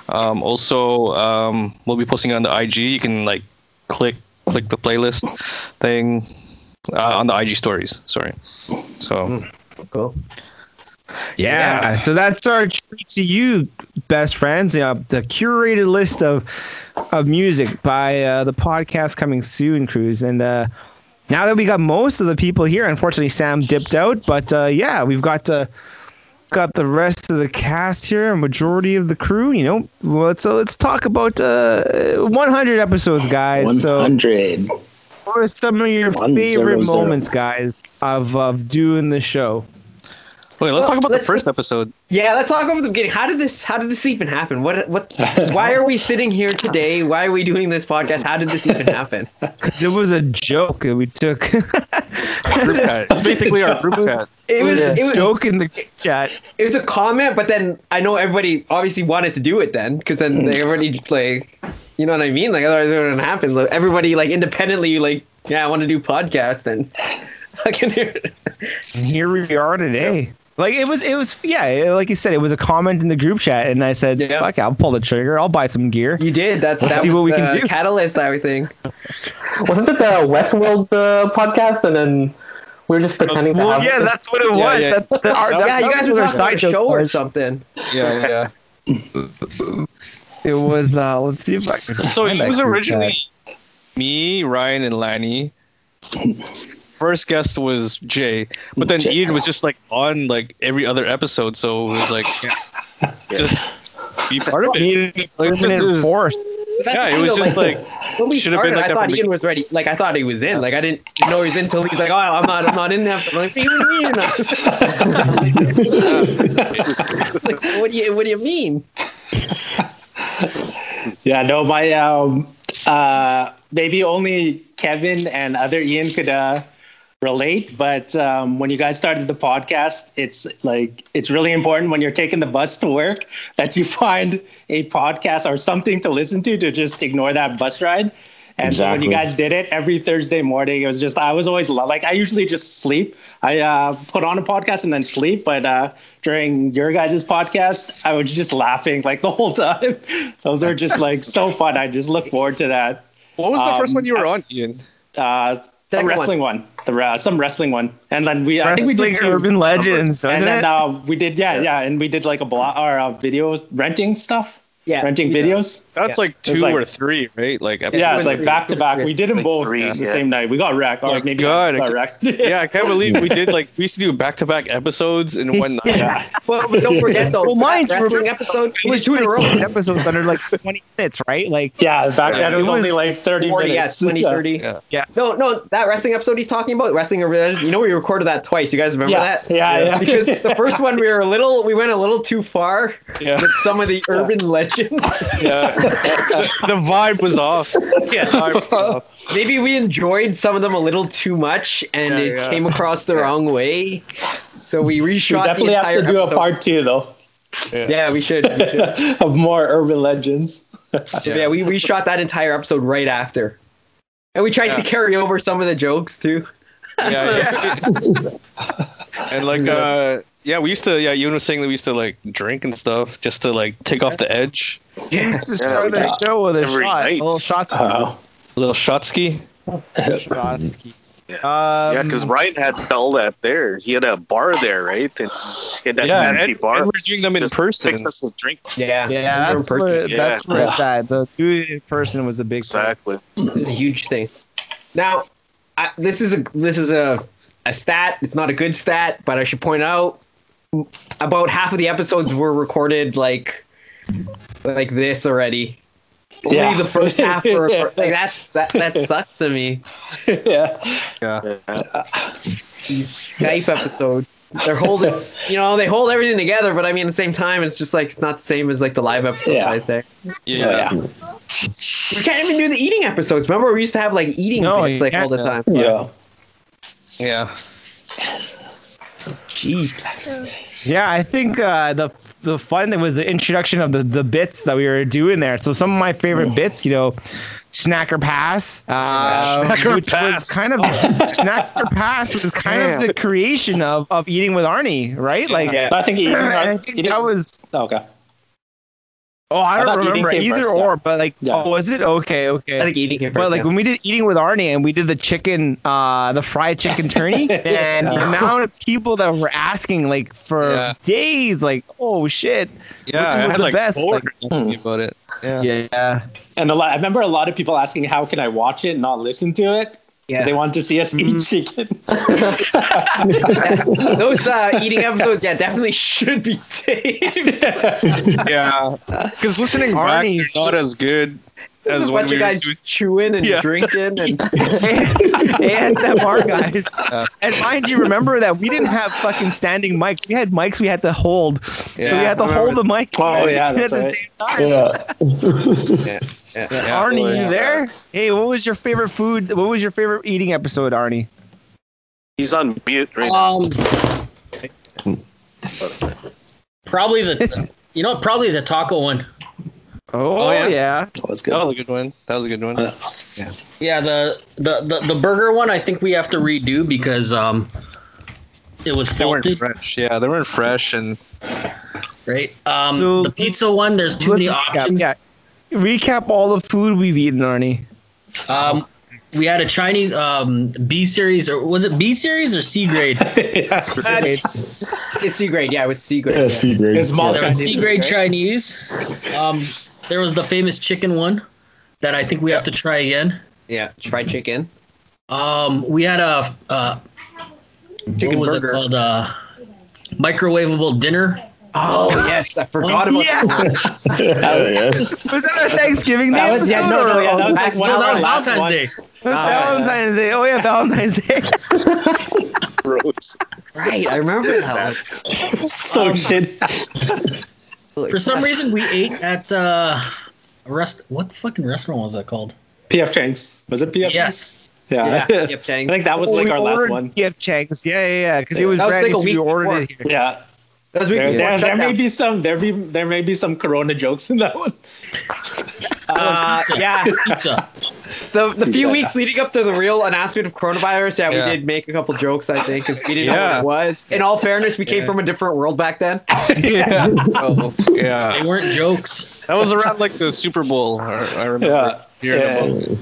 Um, also, um, we'll be posting on the IG. You can like click click the playlist thing uh, on the IG stories. Sorry. So Cool. Yeah. So that's our treat to you, best friends. Uh, the curated list of of music by uh, the podcast coming soon, Cruz. And uh, now that we got most of the people here, unfortunately Sam dipped out, but uh, yeah, we've got uh, got the rest of the cast here, a majority of the crew. You know, well, let's uh, let's talk about uh, 100 episodes, guys. So. 100. What are some of your One favorite zero zero. moments, guys, of of doing the show? wait, let's Well, talk about let's- the first episode. Yeah, let's talk over the beginning. How did this? How did this even happen? What? What? Why are we sitting here today? Why are we doing this podcast? How did this even happen? It was a joke that we took. Group chat. Basically our group chat. It was. a It was. joke in the chat. It was a comment, but then I know everybody obviously wanted to do it then because then they already like, you know what I mean? Like otherwise it wouldn't happen. Like, everybody like independently like, yeah, I want to do podcast. Then I can hear it. And here we are today. Like it was, it was, yeah. Like you said, it was a comment in the group chat, and I said, Yeah. "Fuck, I'll pull the trigger. I'll buy some gear." You did that. That see was what we the can do. catalyst. I think. Wasn't it the Westworld uh, podcast? And then we were just pretending to Well, have. yeah, that's what it was. yeah. That's the, our, yeah, you guys were our talking about a joke show or something. Yeah, yeah. It was. Uh, let's see if I can. So it was originally chat. me, Ryan, and Lanny. First guest was Jay, but then Ian was just like on like every other episode, so it was like just be part of it. Like, it was- force. yeah, it was just like when we should've been like I thought Ian was ready. Like I thought he was in. Like I didn't know he was in until he's like, oh, I'm not, I'm not in there. I'm like, what do you mean? you're not?" like, what do you, what do you mean? Yeah, no, my um, uh, maybe only Kevin and other Ian could uh, relate. But um, when you guys started the podcast, it's like it's really important when you're taking the bus to work that you find a podcast or something to listen to to just ignore that bus ride. And so when you guys did it every Thursday morning, it was just I was always like I usually just sleep. I uh, put on a podcast and then sleep, but uh, during your guys' podcast, I was just laughing like the whole time. Those are just like so fun. I just look forward to that. what was the first Um, one you were on, Ian? Uh, the Second wrestling one, the uh, some wrestling one, and then we I think we did two. urban legends, and then it? uh, we did yeah yeah, and we did like a blog or uh, videos renting stuff, Yeah, renting yeah. videos. That's like two like- or three, right? Like Yeah, it's like back to back. We did them Like both three, the same night. We got wrecked, or maybe God, got wrecked. yeah, I can't believe we did like we used to do back to back episodes in one night. yeah. Well, but don't forget though. Well, that mind wrestling episode. It was two in a row. Episodes under like 20 minutes, right? Like Yeah, back then it was, It was only like 30 40, yeah, minutes. 20, 30. Yeah. Yeah. No, no, that wrestling episode he's talking about, wrestling urban legends. You know, we recorded that twice. You guys remember Yeah, that? yeah, yeah. Because the first one we were a little, we went a little too far with some of the urban legends. Yeah. the vibe was off. Yeah. The vibe was off. Maybe we enjoyed some of them a little too much, and Yeah, it yeah. came across the wrong way. So we We definitely the have entire to do a part two though Yeah, we should. We should. of more urban legends. yeah. we reshot that entire episode right after, and we tried Yeah. to carry over some of the jokes too. Yeah, yeah. and like, uh, yeah, we used to. Yeah, Ewan was saying that we used to like drink and stuff just to like take off the edge. Yeah. Just start the show with a Every shot, night. a little shots. Oh. A little shot ski. shot. Yeah. Um, Yeah, because Ryan had all that there. He had a bar there, right? And he had that Yeah, fancy and, bar. and we're doing them in Just person. Fixed us a drink. Yeah, yeah, that's person. where, Yeah. that's where it's at. The doing it in person was a big thing. Exactly. It's a huge thing. Now, I, this is a this is a a stat. It's not a good stat, but I should point out about half of the episodes were recorded like like this already. Only Yeah. the first half were like that's that, that sucks to me. yeah. Yeah. These Skype episodes. They're holding, you know, they hold everything together, but I mean, at the same time, it's just like it's not the same as like the live episodes. Yeah. I think yeah. Oh, yeah. we can't even do the eating episodes. Remember, we used to have like eating No, bits like all the time. Yeah. yeah. Jeez. Yeah, I think uh, the the fun thing was the introduction of the, the bits that we were doing there. So some of my favorite bits, you know, Snacker Pass, uh, Snacker which Pass. was kind of Snacker Pass was kind of the creation of, of eating with Arnie, right? Like, Yeah. I think eating. I think eating that was. okay. Oh, I I don't eating remember either first, or, yeah. but like, Yeah. oh, was it okay? Okay. I think eating came first. But like yeah. when we did eating with Arnie and we did the chicken, uh, the fried chicken tourney, and the amount of people that were asking like for Yeah. days, like, oh shit, Yeah, Which I was had the like best, four like- talking about it. Yeah. yeah, And a lot, I remember a lot of people asking, "How can I watch it and not listen to it?" Yeah. They want to see us eat chicken. Those uh, eating episodes, yeah, definitely should be taped. Yeah, because listening back, Arnie's- they're not as good There's as a when bunch we of were guys doing. chewing and Yeah. drinking, and ASMR guys. Yeah. And mind you, remember that we didn't have fucking standing mics. We had mics we had to hold, so we had to hold the mic. Oh, yeah, at that's the right. same time. Yeah. Yeah. Arnie, Yeah. you there? Hey, what was your favorite food? What was your favorite eating episode, Arnie? He's on mute right now. Um, probably the, you know, probably the taco one. Oh, Oh, yeah. yeah. That was good. That good. was a good one. That was a good one. Uh, Yeah, the the the, the burger one. I think we have to redo because um, it was They weren't faulty, fresh. Yeah, they weren't fresh, and right? Um, So- the pizza one. There's too many recap, options. Yeah. Recap all the food we've eaten, Arnie. Um, we had a Chinese um B series or was it B series or C grade? it's, it's C grade. Yeah, it was C grade. Yeah, yeah. C grade. It's small there was Chinese C grade? Chinese. Um, there was the famous chicken one that I think we have to try again. Yeah, fried chicken. Um, we had a uh, Chicken what was burger. it called? Uh, microwavable dinner. Oh yes, I forgot about Yeah. that. Yeah, yeah. Was that our Thanksgiving Day That was, yeah, no, no, yeah, that was like one no, of that was Valentine's ones. Day. Valentine's Day. Oh yeah, Valentine's Day. Gross. Right, I remember that one. So shit. For some reason, we ate at uh, a rest. What fucking restaurant was that called? PF Chang's. Was it PF? Chang's? Yes. Yeah. Yeah, Yep, Chang. I think that was like we our last one. PF Chang's. Yeah, yeah, yeah. Because it was That was brand like a new, we week ordered it here. Yeah. That was week There, there, there may be some there be there may be some corona jokes in that one. Uh, Pizza. yeah, Pizza. the the few Yeah. weeks leading up to the real announcement of coronavirus, yeah, Yeah. we did make a couple jokes. I think because we didn't know what it was. In all fairness, we came from a different world back then. yeah, so, yeah, They weren't jokes, that was around like the Super Bowl. I, I remember. Yeah. hearing Yeah. about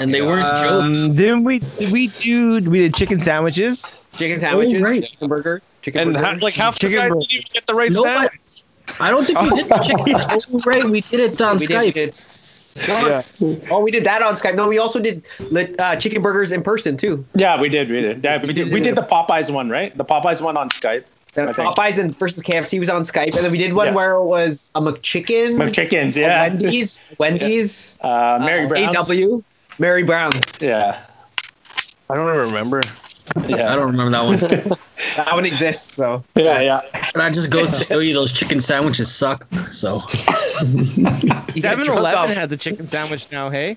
and they weren't jokes. Um, didn't we? Did we do? We did chicken sandwiches. Chicken sandwiches, right. chicken burger, chicken And burger. ha- like half the Chicken guys bro- didn't even get the right Nope. sandwich. I don't think we did the chicken. Oh, right, we did it on we Skype. did. No, Oh, we did that on Skype. No, we also did uh, chicken burgers in person too. Yeah, we did, we did. Yeah, we did we did the Popeyes one, right? The Popeyes one on Skype. I think. Popeyes and versus KFC was on Skype, and then we did one Yeah. where it was a McChicken, With chickens, a yeah. Wendy's, Wendy's, Uh, Mary uh, Brown. AW, Mary Brown's. Yeah. I don't even remember. Yeah. I don't remember that one. that one exists. So Yeah, yeah. That just goes to show you those chicken sandwiches suck. So you get 7 drunk Eleven off- has a chicken sandwich now, hey?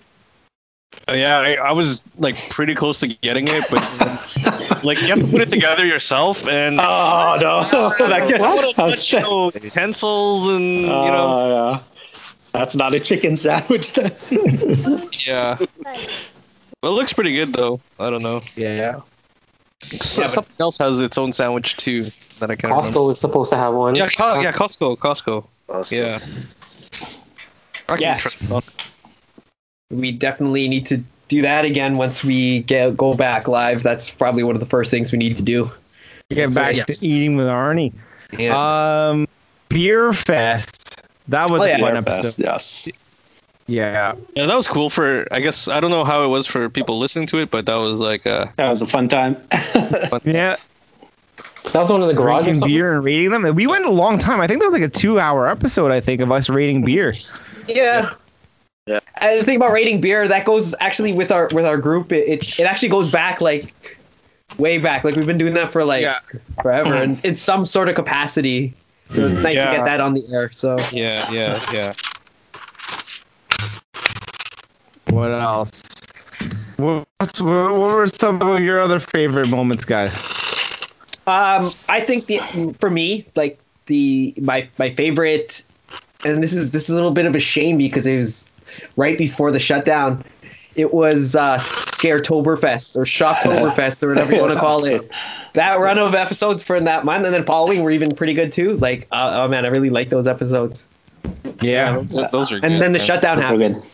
Uh, yeah, I, I was like pretty close to getting it, but like you have to put it together yourself and Oh no, that a could- bunch of oh, utensils and you know yeah. That's not a chicken sandwich then. yeah. Well, it looks pretty good though. I don't know. yeah. So, something else has its own sandwich too that I can't remember. Costco is supposed to have one. Yeah, Co- yeah, Costco, Costco. Awesome. Yeah. I can Yeah. trust we definitely need to do that again once we get go back live. That's probably one of the first things we need to do. Get back yes. to eating with Arnie. Yeah. Um, Beer Fest. That was Oh, a yeah. fun Fest, episode. yes. Yeah. Yeah, that was cool for. I guess I don't know how it was for people listening to it, but that was like uh That was a fun time. Yeah. That was one of the garage Drinking beer and rating them. We went a long time. I think that was like a two hour episode, I think, of us rating beer. yeah. Yeah. And the thing about rating beer, that goes actually with our with our group. It it, it actually goes back like way back. Like we've been doing that for like Yeah. forever, and in some sort of capacity. So it's nice to get that on the air. So yeah, yeah, yeah. What else? What, what's- what were some of your other favorite moments, guys? Um, I think the for me, like the my my favorite, and this is this is a little bit of a shame because it was right before the shutdown. It was uh, Scaretoberfest or Shocktoberfest or whatever you want to call it. That run of episodes for that month, and then following were even pretty good too. Like, uh, oh man, I really like those episodes. Yeah. Those, are- those are good. And then the man. shutdown That's so happened. good.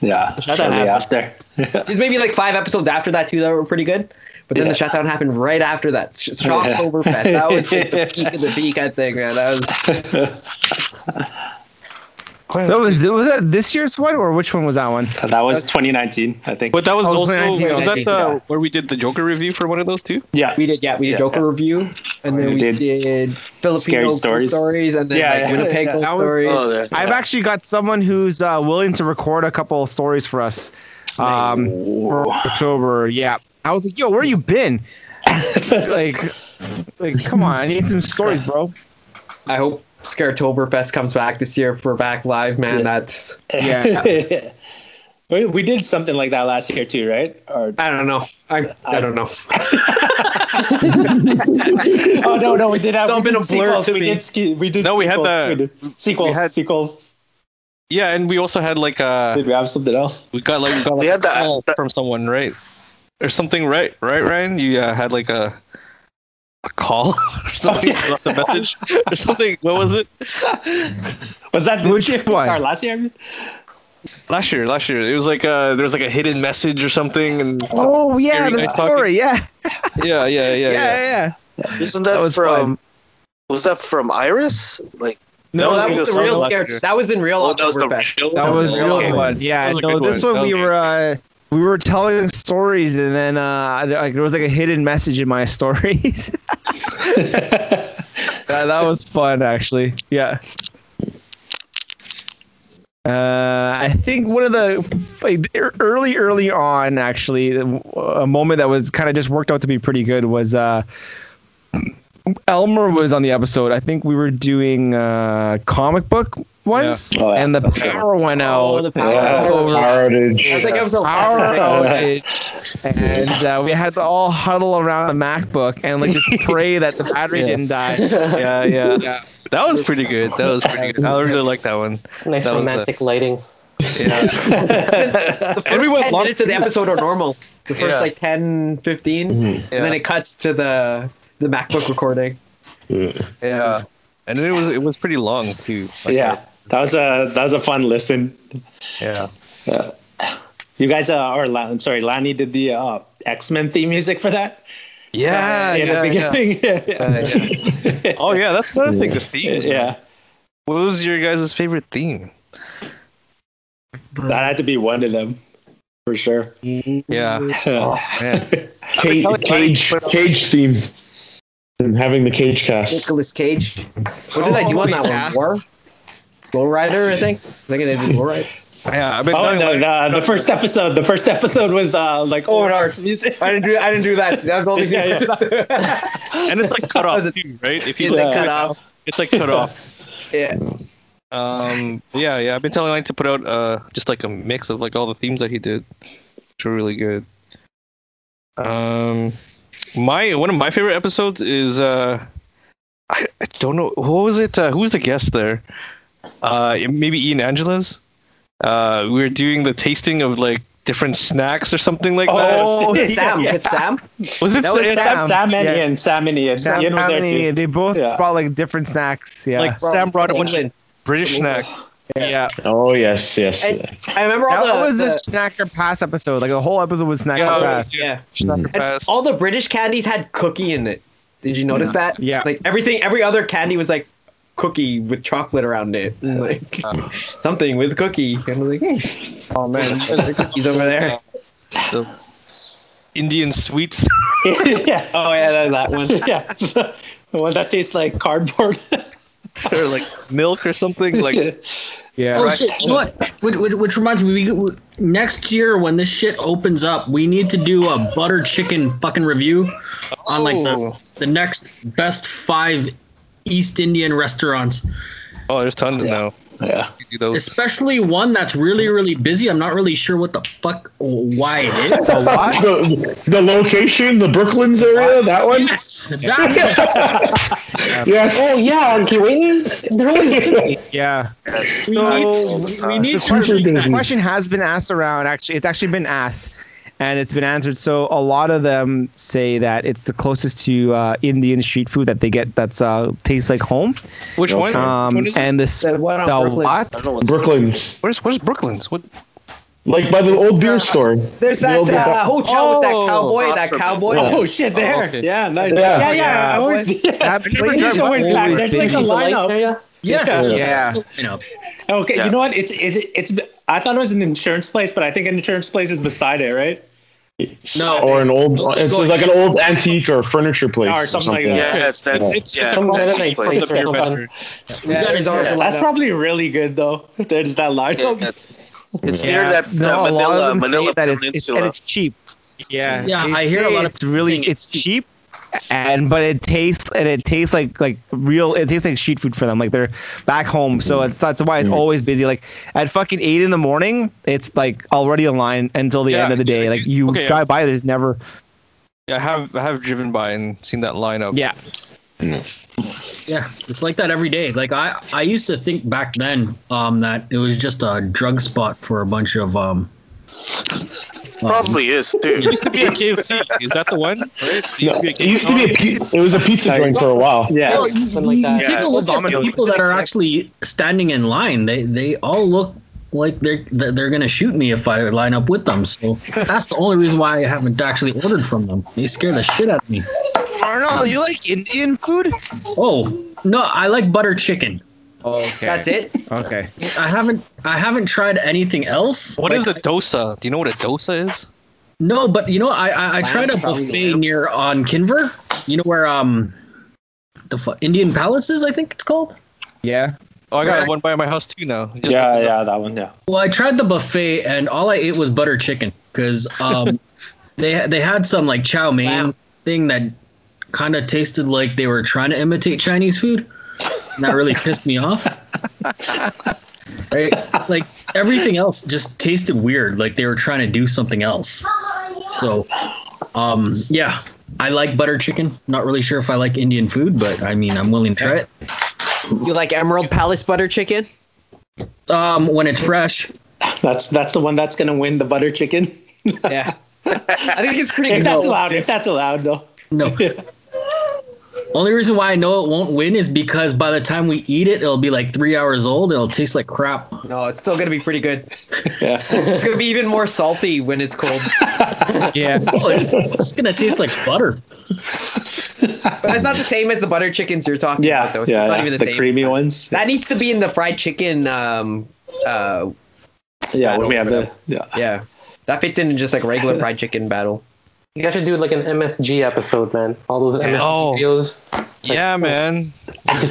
Yeah, shutdown happened. after. There's maybe like five episodes after that too that were pretty good. But then Yeah. the shutdown happened right after that. Sh- Shocktoberfest. That was like the peak of the peak, I think, man. That was That was was that this year's one or which one was that one? that was 2019, I think. But that was Oh, also was that the yeah. where we did the Joker review for one of those two? yeah, We did, yeah, we did Yeah. Joker review, and then We we, did did, Filipino Scary Stories. stories, and then Yeah, like yeah. Winnipeg Yeah, ghost was- stories. Oh, yeah. I've actually got someone who's uh, willing to record a couple of stories for us um, for October. Yeah, I was like, "Yo, where you been?" like, like, come on, I need some stories, bro. I hope Scaretoberfest comes back this year for back live, man. That's Yeah, we, we did something like that last year too, right? Or I don't know. I I don't know. oh no, no, we did have It's all we been did a blur sequels. to we did ski, we did No, we had sequels. the- We did sequels, we had- sequels. Yeah, and we also had like uh Did we have something else? we got like we got like We had a the- call the- from someone, right? Or something, right? Right, Ryan? You uh, had like a a call or something, yeah. left a message or something. What was it? Was that this Which year? one? Or last year? Last year, last year. It was like uh there was like a hidden message or something, and Oh yeah, the guy story. Yeah, yeah, yeah, yeah, yeah, yeah. yeah. Isn't that, That was from? fun. Was that from Iris? Like No, that was was the the real last scare. That was in real oh, that was the real. That was real one. Yeah, was no, this one. one we were uh, we were telling stories, and then uh, like there was like a hidden message in my stories. that, that was fun, actually. Yeah. Uh, I think one of the like, early, early on, actually, a moment that was kind of just worked out to be pretty good was uh, Elmer was on the episode. I think we were doing uh, comic book ones, Oh, and the That's good. power went out. Oh, the power. Yeah, power outage. I think it was a power outage, and uh, we had to all huddle around the MacBook and like just pray that the battery Yeah. didn't die. yeah, yeah. Yeah. That was pretty good. That was pretty good. I really like that one. Nice That was romantic lighting. Yeah. The And we first went 10 long- minutes of the episode are normal. The first Yeah. like 10, 15, and then it cuts to the the MacBook recording. Yeah. And it was it was pretty long too. Like, yeah, that was a that was a fun listen. Yeah. Uh, you guys, uh, or La- I'm sorry, Lanny did the uh, X Men theme music for that. Yeah, in yeah, the yeah. beginning. Yeah, Oh yeah, that's another thing. The themes. man. yeah. What was your guys' favorite theme? that had to be one of them for sure. Yeah. Oh man. Cage, cage, cage theme. And having the cage cast. Nicolas Cage. What did I do on that yeah. one? War? Lowrider, I think. I think I did Lowrider. Yeah, I've been Oh doing, no, like- the, the first episode. The first episode was uh, like Oh, Owen no. Arts music. I didn't do. I didn't do that. That was the only Yeah, and it's like cut off too, right? If you It's like like, cut off. it's like cut off. Yeah. Um, yeah, yeah. I've been telling Mike to put out uh just like a mix of like all the themes that he did, which are really good. Um, my one of my favorite episodes is uh, I, I don't know who was it. Uh, who was the guest there? Uh, maybe Ian Angela's. Uh, we were doing the tasting of like different snacks or something like that. Oh, It's yeah. Sam. It's Sam. Was it? that was Sam? Sam. Sam and Yeah. Ian. Sam and Ian. Sam, Ian was there Tammany, too. They both Yeah. brought like different snacks. Yeah. Like Sam brought a bunch of British snacks. Yeah. Oh yes, yes. And- I remember all that the, was the the Snacker Pass episode. Like the whole episode was Snacker Yeah. Pass. yeah. Snacker And pass. all the British candies had cookie in it. Did you notice that? Yeah. Like everything, every other candy was like cookie with chocolate around it, mm. and like uh. something with cookie. And I was like, hey, Oh man. cookies over there. Those Indian sweets. yeah. Oh yeah, that, that one. Yeah. the one that tastes like cardboard. or like milk or something. Like Yeah. Oh shit! You know what? Which, which, which reminds me, we, we, next year when this shit opens up, we need to do a butter chicken fucking review on like the, Oh. the next best five East Indian restaurants, oh, there's tons now. yeah. You do those. especially one that's really really busy. I'm not really sure what the fuck why it is. the, the location, the Brooklands area, that one. yes, that Yes. Oh yeah, on Keewatin. They're always Yeah. we need, we uh, need The to question, the question has been asked around. Actually, it's actually been asked, and it's been answered. So a lot of them say that it's the closest to uh, Indian street food that they get. That's uh, tastes like home. Which one? Which Um, one and this The the one on Brooklyn. what? Brooklands, Where's Where's Brooklyn's? What? like by the old beer store. There's that old- uh, hotel with that Oh, cowboy. That cowboy. Yeah. Oh shit! There. Oh, okay. Yeah. Nice. Yeah. Yeah. Yeah. Yeah. I always. Yeah. That place always is back. always There's like a lineup. area. Yes, Yeah. You know, Okay, Yeah. you know what? It's is it it's I thought it was an insurance place, but I think an insurance place is beside it, right? No, Or an old, it's like an old antique or furniture place Or or something something. like that. Yes, that's It's- yeah. Some that's Mennonite the place place. Yeah, something. we got it. Yeah. That's probably really good though. There's that large. that's- It's near Yeah. that No, uh, a lot of Manila, them Manila that it's, it's, and it's cheap. Yeah. Yeah, They I hear a lot of it's really saying it's cheap. And but it tastes and it tastes like like real. It tastes like street food for them. Like they're back home, so it's, that's why it's always busy. Like at fucking eight in the morning, it's like already in line until the Yeah, end of the day. Like you okay, yeah. drive by, there's never. Yeah, I have I have driven by and seen that lineup. Yeah. Yeah, it's like that every day. Like I, I used to think back then um, that it was just a drug spot for a bunch of um. Probably is too. It used to be a KFC. Is that the one? It No, used to it used to be a, pi- it was a pizza joint for a while. Yeah. Well, you, something like that. take Yeah, a look at the people that are actually standing in line. They they all look like they're they're they're gonna shoot me if I line up with them. So that's the only reason why I haven't actually ordered from them. They scare the shit out of me. Arnold, you like Indian food? Oh no, I like butter chicken. Okay. That's it. Okay. I haven't I haven't tried anything else. What Like, is a dosa? Do you know what a dosa is? No, but you know, I I, I tried a buffet near on Kinver. You know where um the fu- Indian Palace is, I think it's called. Yeah. Oh, I got Right. one by my house too now. Just Yeah, yeah, that one. Yeah. Well, I tried the buffet and all I ate was butter chicken because um they they had some like chow mein Wow. thing that kind of tasted like they were trying to imitate Chinese food. And that really pissed me off. Right? Like everything else just tasted weird, like they were trying to do something else. So, um, yeah, I like butter chicken. Not really sure if I like Indian food, but I mean, I'm willing to try it. You like Emerald Palace butter chicken? Um, when it's fresh. That's that's the one that's gonna win the butter chicken. Yeah. I think it's pretty If good. that's allowed. If that's allowed, though. No. Only reason why I know it won't win is because by the time we eat it, it'll be like three hours old. It'll taste like crap. No, it's still gonna be pretty good. Yeah. It's gonna be even more salty when it's cold. Yeah. Oh, it's, it's gonna taste like butter. But it's not the same as the butter chickens you're talking Yeah. about, though. It's yeah. not yeah. even The, the, same. creamy ones. That needs to be in the fried chicken. Um, uh, Yeah. When we have the. Yeah. yeah, that fits in just like regular fried chicken battle. You guys should do like an MSG episode, man. All those MSG Oh. videos. Yeah, man.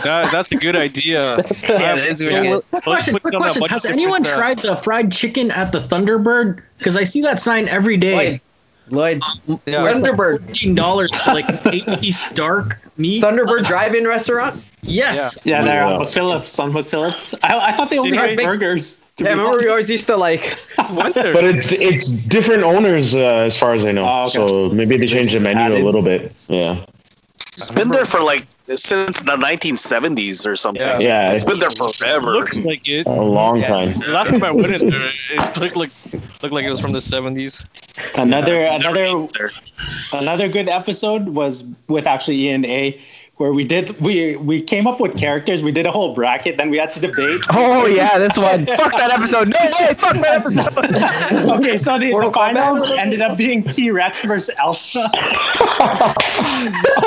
That, that's a good idea. Yeah, that is really good. Let's Question, quick it on a question. Has anyone different, uh, tried the fried chicken at the Thunderbird? Because I see that sign every day. Lloyd, Lloyd, Yeah. Where like Thunderbird, fourteen dollars for like eight piece dark meat. Thunderbird Drive-In restaurant. yes. Yeah, they're Yeah. on McPhillips. On McPhillips. I, I thought they only had guys make- burgers. To Yeah, be remember we always used to like. Went there. But it's it's different owners uh, as far as I know. Oh, okay. So maybe they changed the menu a little bit. Yeah. It's been there for like since the 1970s or something. Yeah. Yeah. It's been there forever. looks like it. a long time. The last time I went in there, it looked like looked like it was from the seventies. Another Never another another good episode was with actually Ian A, where we did we we came up with characters. We did a whole bracket. Then we had to debate. Oh yeah, this one. Fuck that episode. No way. Fuck that episode. Okay, so the, the finals ended up being T Rex versus Elsa.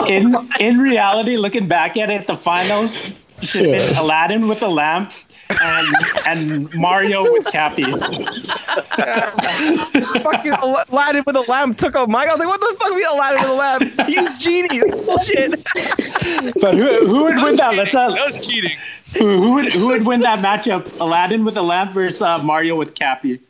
in in reality, looking back at it, the finals should have been Aladdin with a lamp and and Mario with Cappy. Fucking Aladdin with a lamp took out my. I was like, what the fuck? We Aladdin with a lamp. He's genie. Bullshit. But who, who would win that? Let's uh, That was cheating. who, who would who would win that matchup? Aladdin with a lamp versus uh, Mario with Cappy.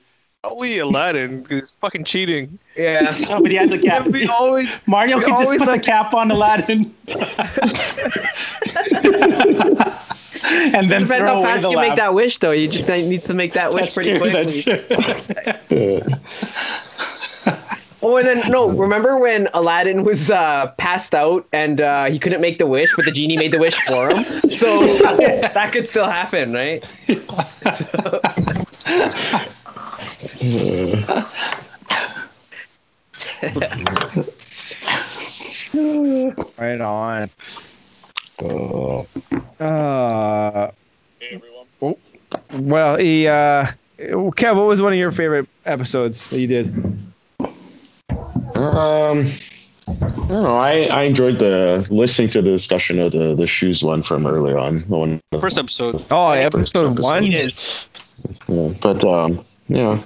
Probably Aladdin because it's fucking cheating. Yeah. No, but he has a cap. We always. Mario we could just always put the like- cap on Aladdin. and then Depends throw how away fast the you lamp. make that wish, though. You just need to make that wish That's pretty true, quickly. that's true. Oh, and then no, remember when Aladdin was uh, passed out and uh, he couldn't make the wish, but the genie made the wish for him. So that could still happen, right? Right on. Uh, Uh. oh, Well, he. Uh, Kev, what was one of your favorite episodes that you did? Um, I don't know. I, I enjoyed the listening to the discussion of the the shoes one from earlier on. The one, First episode. Oh, episode episode. one. yeah, but um, yeah.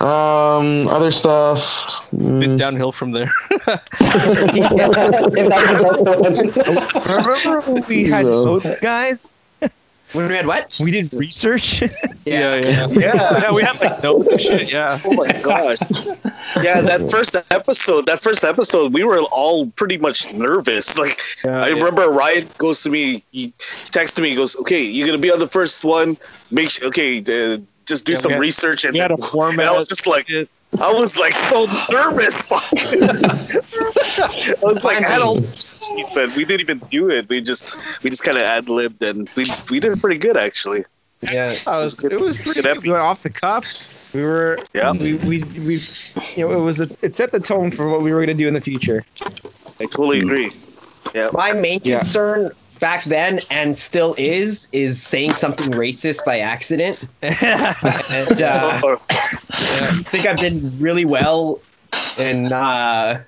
Um, other stuff. Bit mm, downhill from there. Remember when we had Yeah. notes, guys? When we had what? We did research. Yeah, yeah. Yeah. Yeah, we had like notes and shit. Yeah. Oh my gosh. Yeah, that first episode, that first episode, we were all pretty much nervous. Like, I remember Ryan goes to me, he texted me, he goes, "Okay, you're gonna be on the first one. Make sure, okay, uh, just do Yeah, some had- research." And, We had a and. I was just like, shit. I was like so nervous. Fuck. I was like, I don't, but we didn't even do it. We just, we just kind of ad libbed, and we we did pretty good actually. Yeah. Oh, it was, good. it was pretty Good good. Off the cuff. We were, Yeah. we, we, we, you know, it was, a, it set the tone for what we were going to do in the future. I totally agree. Yeah. My main Yeah. Concern back then and still is is saying something racist by accident. and uh, Oh, I think I've done really well in uh,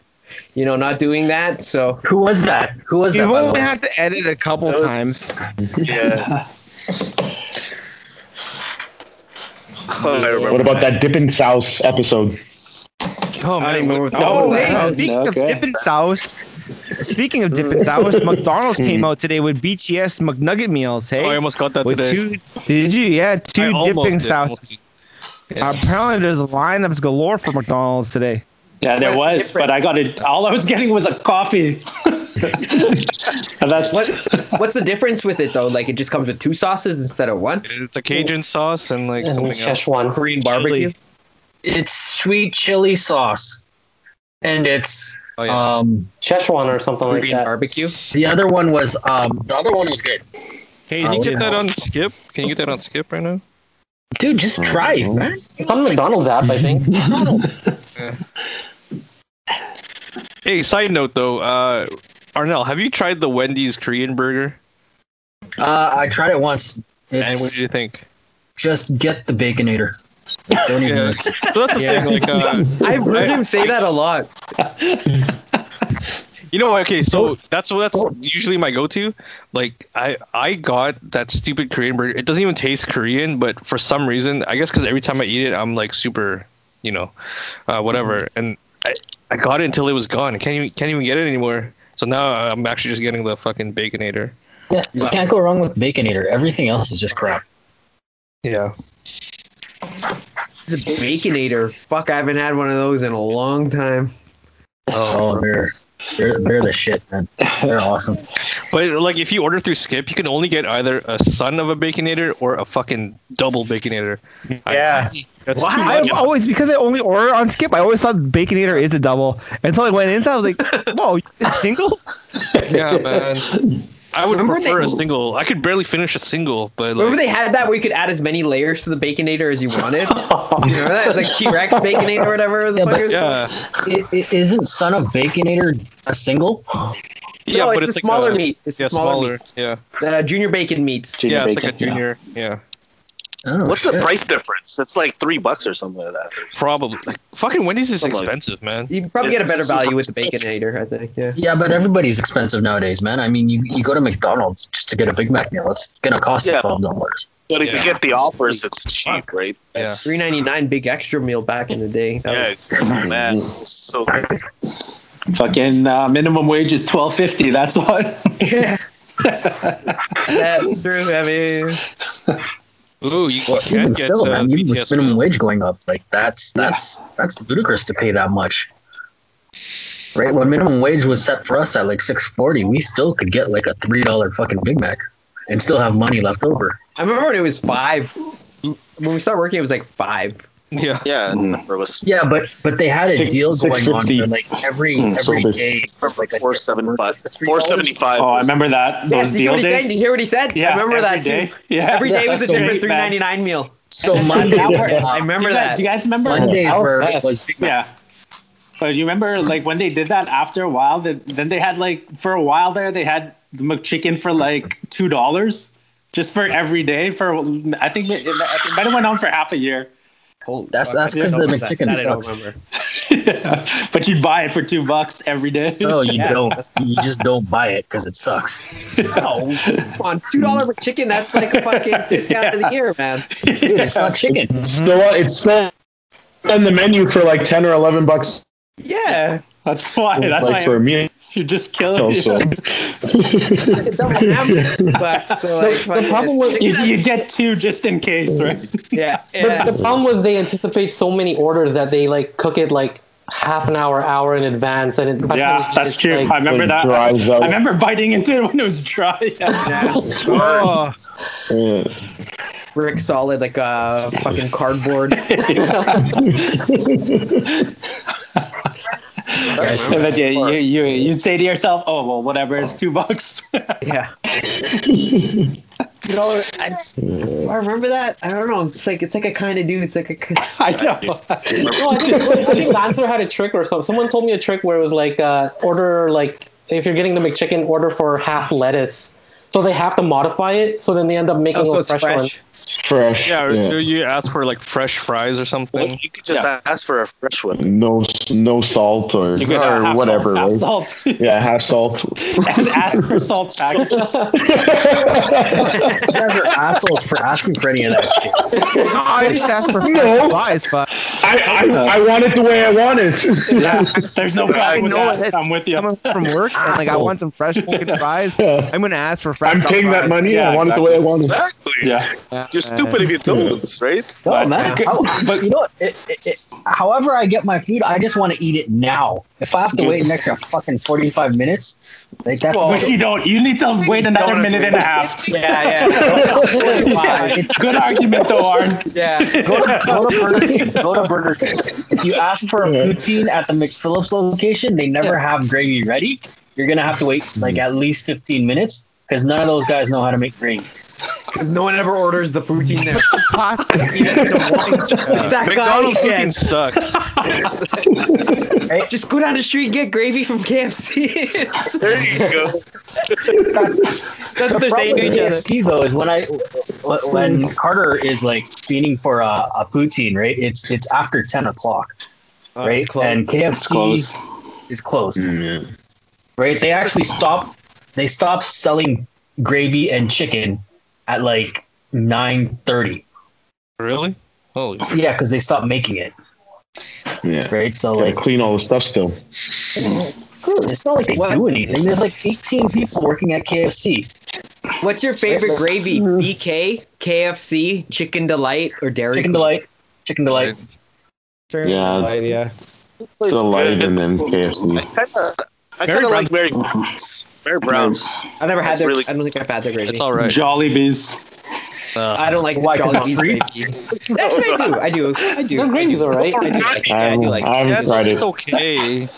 you know not doing that. So Who was that? Who was that? You've only way? had to edit a couple that was- times. Yeah. Oh, I remember. What about that dipping Sauce episode? Oh man. remember what Oh, hey, wow. speaking Okay. of Dippin' Sauce, speaking of dipping Sauce, McDonald's came hmm. out today with BTS McNugget meals. Hey, Oh, I almost got that with today. two, did you? Yeah, two almost dipping did, sauces. Uh, apparently, there's a lineups galore for McDonald's today. Yeah, there was, but I got it. All I was getting was a coffee. and that's what what's the difference with it though? Like it just comes with two sauces instead of one. It's a Cajun sauce and like And something else. Szechuan. Korean barbecue. It's sweet chili sauce, and it's Oh yeah. um Szechuan or something like Korean that. barbecue. the other one was um the other one was good. Hey, can you Oh, get yeah. that on Skip? Can you get that on Skip right now? Dude, just try it, man. It's on the McDonald's app, I think. Hey, side note though, uh, Arnell, have you tried the Wendy's Korean burger? Uh, I tried it once. and what It's did you think? just get the baconator. Don't even Yeah. So that's the Yeah. thing. Like, uh, I've heard him say that a lot. you know, okay, so that's what that's usually my go-to. Like, I I got that stupid Korean burger. It doesn't even taste Korean, but for some reason, I guess because every time I eat it, I'm like super, you know, uh, whatever. And I I got it until it was gone. I can't even can't even get it anymore. So now I'm actually just getting the fucking baconator. Yeah, you can't go wrong with Baconator. Everything else is just crap. Yeah. The Baconator. Fuck, I haven't had one of those in a long time. Oh, oh, they're they're, they're the shit, man. They're awesome. But like if you order through Skip, you can only get either a son of a baconator or a fucking double baconator. Yeah. That's Wow. too I've always because I only order on Skip. I always thought Baconator is a double until I went inside. I was like, "Whoa, it's single." Yeah, man. I would Remember prefer they- a single. I could barely finish a single, but Remember like, they had that where you could add as many layers to the Baconator as you wanted? you remember that? It's like T-Rex Baconator or whatever. the Yeah, fuck but- it was called. yeah, It, it isn't Son of Baconator a single? yeah, no, but it's, it's, the smaller a, meat. It's Yeah, smaller, smaller. meat. Yeah, Uh, junior bacon meats. Junior yeah, it's like a bacon, yeah. junior. Yeah, Oh, What's the price difference? It's like three bucks or something like that. probably. Like fucking Wendy's is Something expensive, man. You probably get a better value super with the Baconator, I think. Yeah. Yeah, but everybody's expensive nowadays, man. I mean, you, you go to McDonald's just to get a Big Mac meal. It's gonna cost you Yeah. twelve dollars. But if Yeah. you get the offers, it's cheap, right? Yeah. Three ninety nine big extra meal back in the day. That Yeah, was- it's, man, so good. Fucking uh, minimum wage is twelve fifty. That's why. yeah. That's true. I mean, Ooh, you Well, can even get still, uh, man, even with minimum meal. wage going up, like that's that's that's ludicrous to pay that much. Right when minimum wage was set for us at like six forty, we still could get like a three dollar fucking Big Mac and still have money left over. I remember when it was five. When we started working, it was like five. Yeah, Yeah, mm-hmm. the number was Yeah, but but they had a Six- deal going on for like mm, every so every this- day for like a four seven five. for $3. Four seventy five. Oh, I remember that. Yeah, Those did you hear deal what he said? Did days. you hear what he said? Yeah, I remember that day. too. Yeah, Every day was a So different meat three bag. ninety nine meal. So Monday, I remember do you guys, that. Do you guys remember? Mondays Our were was Big Yeah. But you remember, like when they did that after a while, that then they had like for a while there they had the McChicken for like two dollars, just for every day. For I think it, it might have went on for half a year. Holy That's fuck, that's because the know that- McChicken that I don't sucks. remember. but you'd buy it for two bucks every day. No, you Yeah. don't. You just don't buy it because it sucks. Oh, no, on, two dollar chicken. That's like a fucking discount of the year, man. Dude, it's not chicken. It's still it's still on the menu for like ten or eleven bucks Yeah, That's why. That's like why for me, you're just killing. Also. double ham. But so like, The, the problem was You, you get two just in case, right? yeah, the, yeah. the problem was they anticipate so many orders that they like cook it like half an hour, hour in advance, and it, by the time Yeah, it's- that's it's, true. like- I remember that. dries out. I remember biting into it when it was dry. Yeah. Oh, Yeah. brick solid, like uh, fucking cardboard. Guys, And then you, you, you, you'd say to yourself, oh, well, whatever, it's two bucks. Yeah. you know, I, just, do I remember that? I don't know. It's like it's like a kind of dude. It's like a. I know. No, I think, I think Lancer had a trick or something. Someone told me a trick where it was like uh, order like if you're getting the McChicken, order for half lettuce. So they have to modify it. So then they end up making Oh, so a it's fresh, one. fresh. It's fresh. yeah. Yeah. or You ask for like fresh fries or Well, something. you could just ask for a fresh one. No no salt or, You could or half whatever. salt, half right? salt, Yeah, half salt. and ask for salt packets. You guys are assholes for asking for any of that shit. I just asked for No. fries, but I, I, I want it the way I want it. Yeah, there's no problem with know that. it. I'm with you. coming from work and like I want some fresh fucking fries. I'm gonna ask for fresh. I'm paying that money. Yeah, I want it the way I want it. Exactly. Yeah, You're stupid if you don't, right? No, But- man. How- but you know what? It, it, it, however I get my food, I just want to eat it now. If I have to wait an extra fucking forty-five minutes, like that's but you don't. You need to wait another Don't minute and a half. Yeah, yeah. Yeah, Good argument, though, Arn. yeah. go to, go to Burger King. Go to Burger King. If you ask for a poutine at the McPhillips location, they never have gravy ready. You're gonna have to wait like mm. at least fifteen minutes because none of those guys know how to make gravy. Because no one ever orders the poutine there. Pots. It's that McDonald's guy cooking again. sucks. Just go down the street and get gravy from KFC. There you go. That's what they're saying to each other. KFC though is when I when Carter is like feeding for a, a poutine, right? It's it's after ten o'clock, Oh, right? And KFC closed. is closed, Mm, right? They actually stopped. They stopped selling gravy and chicken at like nine thirty. Really? Holy. Yeah, because they stopped making it, yeah. right? So Gotta like, clean all the stuff still. screw It's not like they do anything. There's like 18 people working at KFC. What's your favorite gravy? BK, KFC, Chicken Delight, or Dairy Chicken Queen? delight. Chicken delight. Yeah, yeah. delight and then KFC. I Mary kind of Brown- like Mary Brown's. Mary Brown's. I never had That's their. really- I don't think I've had their gravy. It's all right. Jollibees. Uh, I don't like Why, 'cause Jollibee's it's free? gravy. Actually, I do. I do. I do. Their gravy's alright. I do like. I Yeah, I do like. I haven't yeah, it's, it's okay,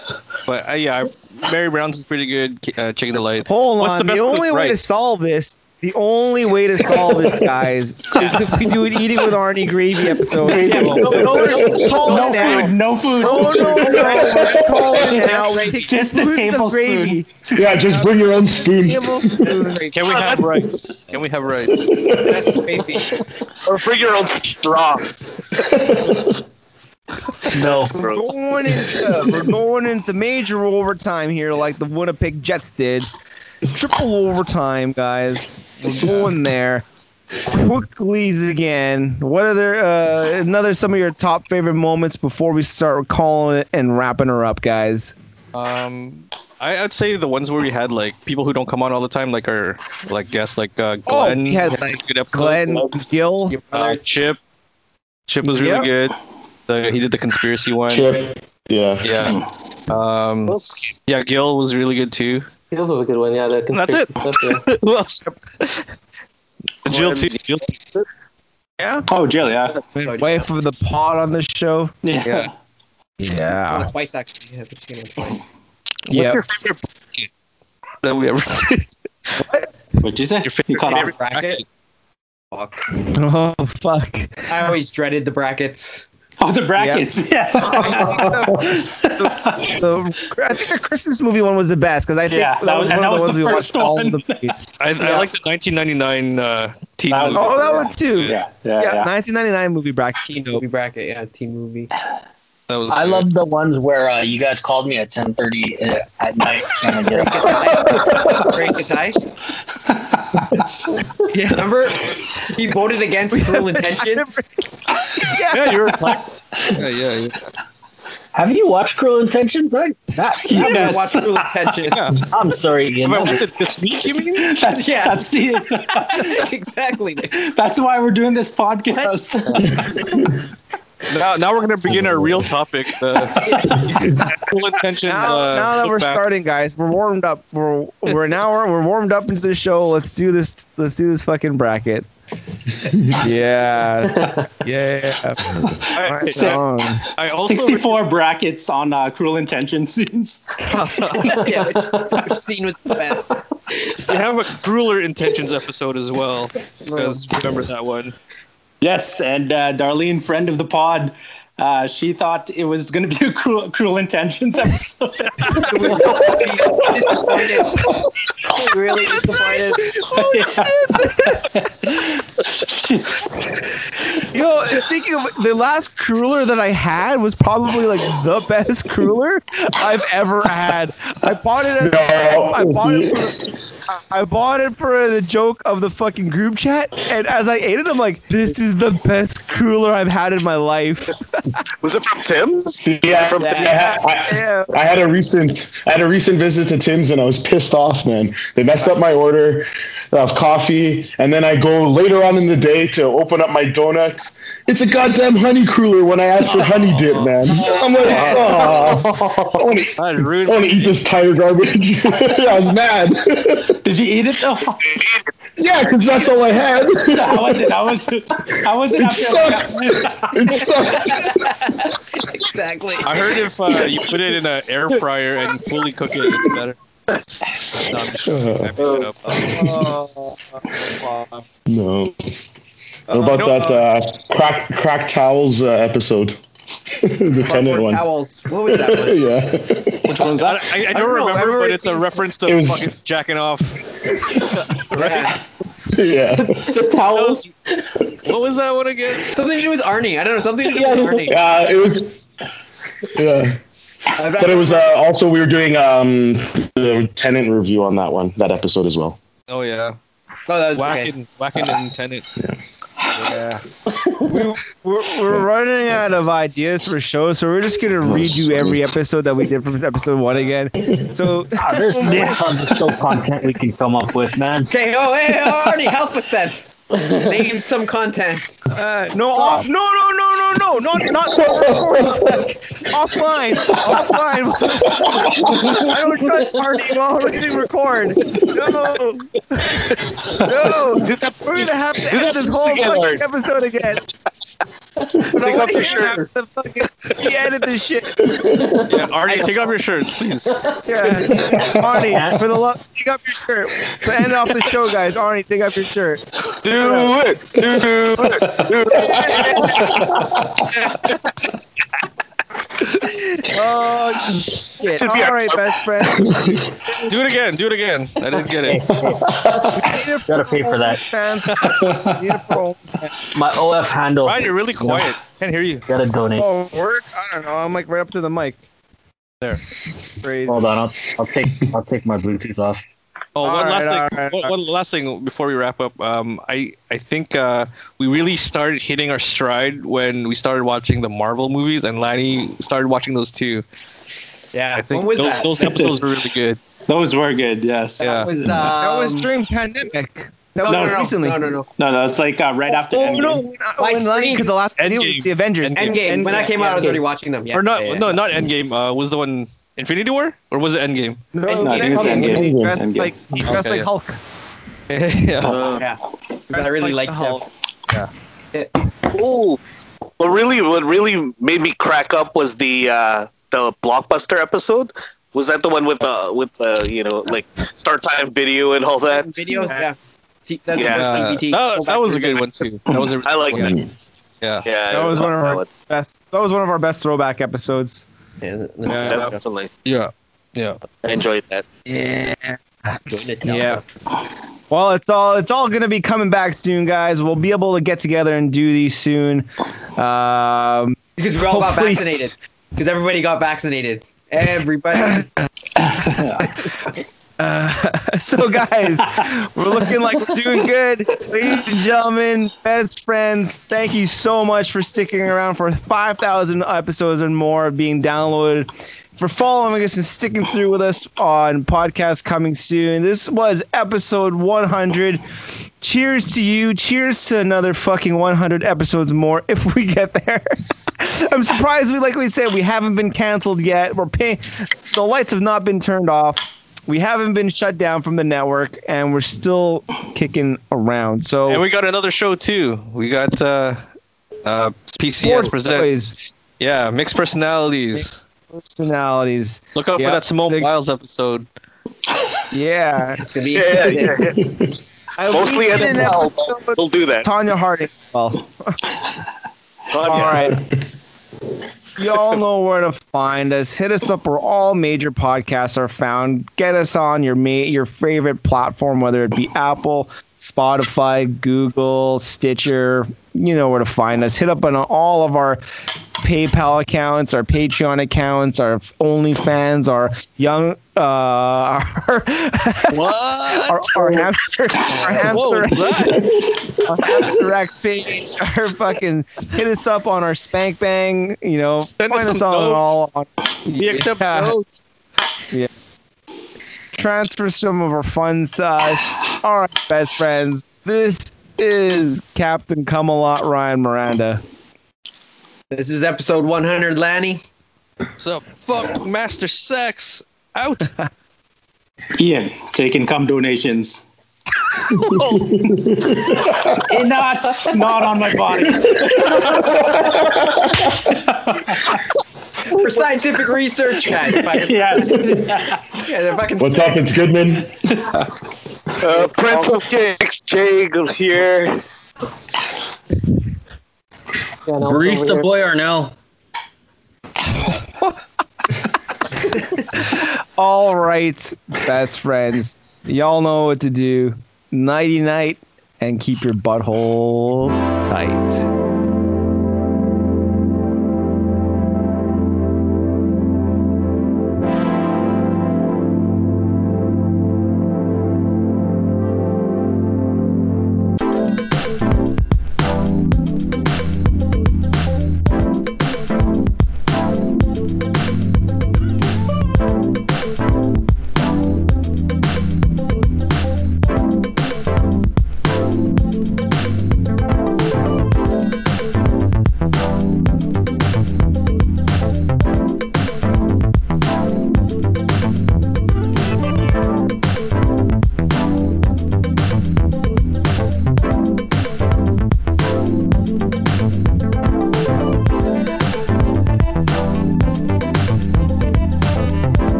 but uh, yeah, Mary Brown's is pretty good. Uh, chicken delight. Hold What's on. the The, best with only way to solve this, the only way to solve this, guys, is if we do an eating with Arnie gravy episode. Yeah, no, no, no, call No food. No food. No, no, no. Call us now. We Just the spoons of tablespoon. gravy. Yeah, just bring your own spoon. Can we have rice? Can we have rice? That's gravy. Or bring your own straw. No. We're going into we're going into major overtime here, like the Winnipeg Jets did. Triple overtime, guys. We're going there. Quickly's again. What are there? Uh, another some of your top favorite moments before we start calling it and wrapping her up, guys. Um, I, I'd say the ones where we had like people who don't come on all the time, like our like guests, like uh, Oh, Glenn. we had, like, good episode. Glenn Gill. Your Uh. Chip. Chip was really Yep. good. The, he did the conspiracy one. Chip. Yeah. Yeah. Um, yeah, Gil was really good too. This was a good one. Yeah, the That's it. Stuff. Who else? Jill too. Jill too. Yeah. Oh, Jill, yeah. Wife of the pod on this show. Yeah. Yeah. Twice actually. Yeah, but she twice. Yeah. What's your favorite bracket that we ever did? What'd you say? Your You favorite, cut off. favorite Bracket. Fuck. Oh fuck. I always dreaded the brackets. Oh, the brackets. Yeah. So I think the Christmas movie one was the best because I think Yeah, that was- and one that of was the the ones first we watched all one. of the movies. I, I like the 1999 uh, teen That was- movie. Oh, that one too. yeah. Yeah, Yeah. yeah. 1999 movie bracket. Teen movie bracket. Yeah, teen movie. That was I good. love the ones where uh, you guys called me at 10:30 uh, at night trying to get Break the tie. yeah. Remember, he voted against Cruel Intentions. Yeah, you were like, yeah, yeah, yeah. Have you watched Cruel Intentions? I, that, I that watched Cruel Intentions. yeah. I'm sorry, Ian. But that was was- it this week, you mean? That's, Yeah. that's the. exactly. That's why we're doing this podcast. Now, now we're gonna begin our real topic. The full intention. Now, uh, now that we're back. starting, guys, we're warmed up. We're we're an hour. We're warmed up into the show. Let's do this. Let's do this fucking bracket. Yeah, yeah. I, Right So- I also 64 brackets on uh, Cruel Intention scenes. yeah, which, which scene was the best? we have a crueler intentions episode as well. Because remember that one. Yes, and uh, Darlene, friend of the pod, uh, she thought it was going to be a cruel, cruel Intentions episode. disappointed. really disappointed. She's, You know, speaking of the last cruller that I had was probably like the best cruller I've ever had. I bought it. At, No, I bought it. For, I bought it for the joke of the fucking group chat, and as I ate it, I'm like, "This is the best cruller I've had in my life." Was it from Tim's? Yeah, From I, Tim's? had, I, Yeah. I had a recent I had a recent visit to Tim's and I was pissed off, man. They messed up my order of coffee, and then I go later on in the day to open up my donuts. It's a goddamn honey cruller when I ask for honey dip, man. I'm like, oh, I want to That ruined I want to eat this tire garbage. I was mad. did you eat it though? yeah, because that's all I had. How was it? How was it? How was it It after It sucked. exactly. I heard if uh, you put it in an air fryer and fully cook it, it's better. No, I'm just I picked it up. No. What about that uh, crack crack towels uh, episode? the tenant one. towels. What was that one? yeah. Which one's that? I, I don't don't remember, remember but it's a reference to was- fucking jacking off. Yeah. yeah. The towels. What was that one again? Something to do with Arnie. I don't know. Something to do with Arnie. Uh, it was. Yeah, I've- but it was uh, also we were doing um, the tenant review on that one, that episode as well. Oh yeah, Oh, that was okay. whacking, whacking and tenant. Yeah. we, we're, we're running out of ideas for shows, so we're just gonna redo every episode that we did from episode one again. So Ah, there's tons of show content we can come up with, man. Okay, oh, hey, Arnie, help us then. Name some content. uh, no, off, no, no, no, no, no, not not recording. offline, offline. I don't trust party while we're hitting record. No, no. Do that, We're gonna have to do end that this whole again, fucking episode again. Take off your shirt. The fucking, he edit this shit. Yeah, Arnie, take off your shirt, please. Yeah. Arnie, for the love, take off your shirt. To end off the show, guys. Arnie, take off your shirt. Do it. Do it. Do Oh shit! Should be All right, best friend. Do it again. Do it again. I didn't get it. Gotta pay for that. Fans. Need it. My OF handle. Ryan, you're really quiet. Can't hear you. Gotta donate. Oh, work? I don't know. I'm like right up to the mic. There. Crazy. Hold on, I'll, I'll take I'll take my Bluetooth off. Oh, one All last thing. all right, one, one last thing before we wrap up. Um, I I think uh, we really started hitting our stride when we started watching the Marvel movies, and Lanny started watching those too. Yeah, I think those that? those episodes were really good. Those were good. Yes. Yeah. That was, um, that was during pandemic. That was no, no, no, recently. no, no, no. No, no, it's like uh, right after Oh Endgame. no! My When screen- because the last video was Endgame. the Avengers. Endgame. When that came out, I was already watching them. Yeah. or not? yeah, yeah. No, not Endgame. Uh, was the one Infinity War, or was it Endgame? No, No, I think it's Endgame. Endgame. He dressed Endgame. like he dressed Okay, like yeah. Hulk. yeah. Uh, Yeah. 'Cause I really like liked the them. Ooh. What really what really made me crack up was the uh the blockbuster episode. Was that the one with the with the you know like start time video and all that? Videos, yeah. T- That's Yeah. Uh, that, that was a good one too. That was a, I like that. Yeah. Yeah, That was one of our best. That was one of our best throwback episodes. Yeah, Yeah. Definitely, Yeah. Yeah. I enjoyed that. Yeah. Yeah. Well, it's all it's all gonna be coming back soon, guys. We'll be able to get together and do these soon. Um, Because we all got Hopefully- vaccinated. Because everybody got vaccinated. Everybody. So guys, we're looking like we're doing good. Ladies and gentlemen, best friends, thank you so much for sticking around for 5,000 episodes and more being downloaded. For following us and sticking through with us on podcasts coming soon. This was episode 100. Cheers to you. Cheers to another fucking 100 episodes more if we get there. I'm surprised we, like we said, we haven't been canceled yet. We're paying. The lights have not been turned off. We haven't been shut down from the network, and we're still kicking around. So And we got another show too. We got uh, uh, PCS Sports presents. Yeah, mixed personalities. personalities. Look out Yeah, for that Simone they- Biles episode. Yeah, It's gonna be Yeah, yeah, yeah. I- Mostly we did an NFL, episode but we'll do that. Tonya Harding. Well, all right. Y'all know where to find us. Hit us up where all major podcasts are found. Get us on your ma- your favorite platform, whether it be Apple, Spotify, Google, Stitcher. You know where to find us. Hit up on all of our PayPal accounts, our Patreon accounts, our OnlyFans, our young, uh, our, What? our, our hamster, our hamster, our hamster X page, our fucking hit us up on our Spank Bang. You know, Send us find us some on all. On, Yeah. notes. transfer some of our funds to us. All right, best friends. This is Captain Camelot Ryan Miranda. This is episode 100, Lanny. So fuck Master Sex out. Ian taking cum donations. Eh, not, not on my body. For scientific research, guys. If I can, Yes. yeah, if I can What's up? It's Goodman. Uh, Prince of Kicks, Jay here. Barista boy Arnell. All right, best friends. Y'all know what to do. Nighty night and keep your butthole tight.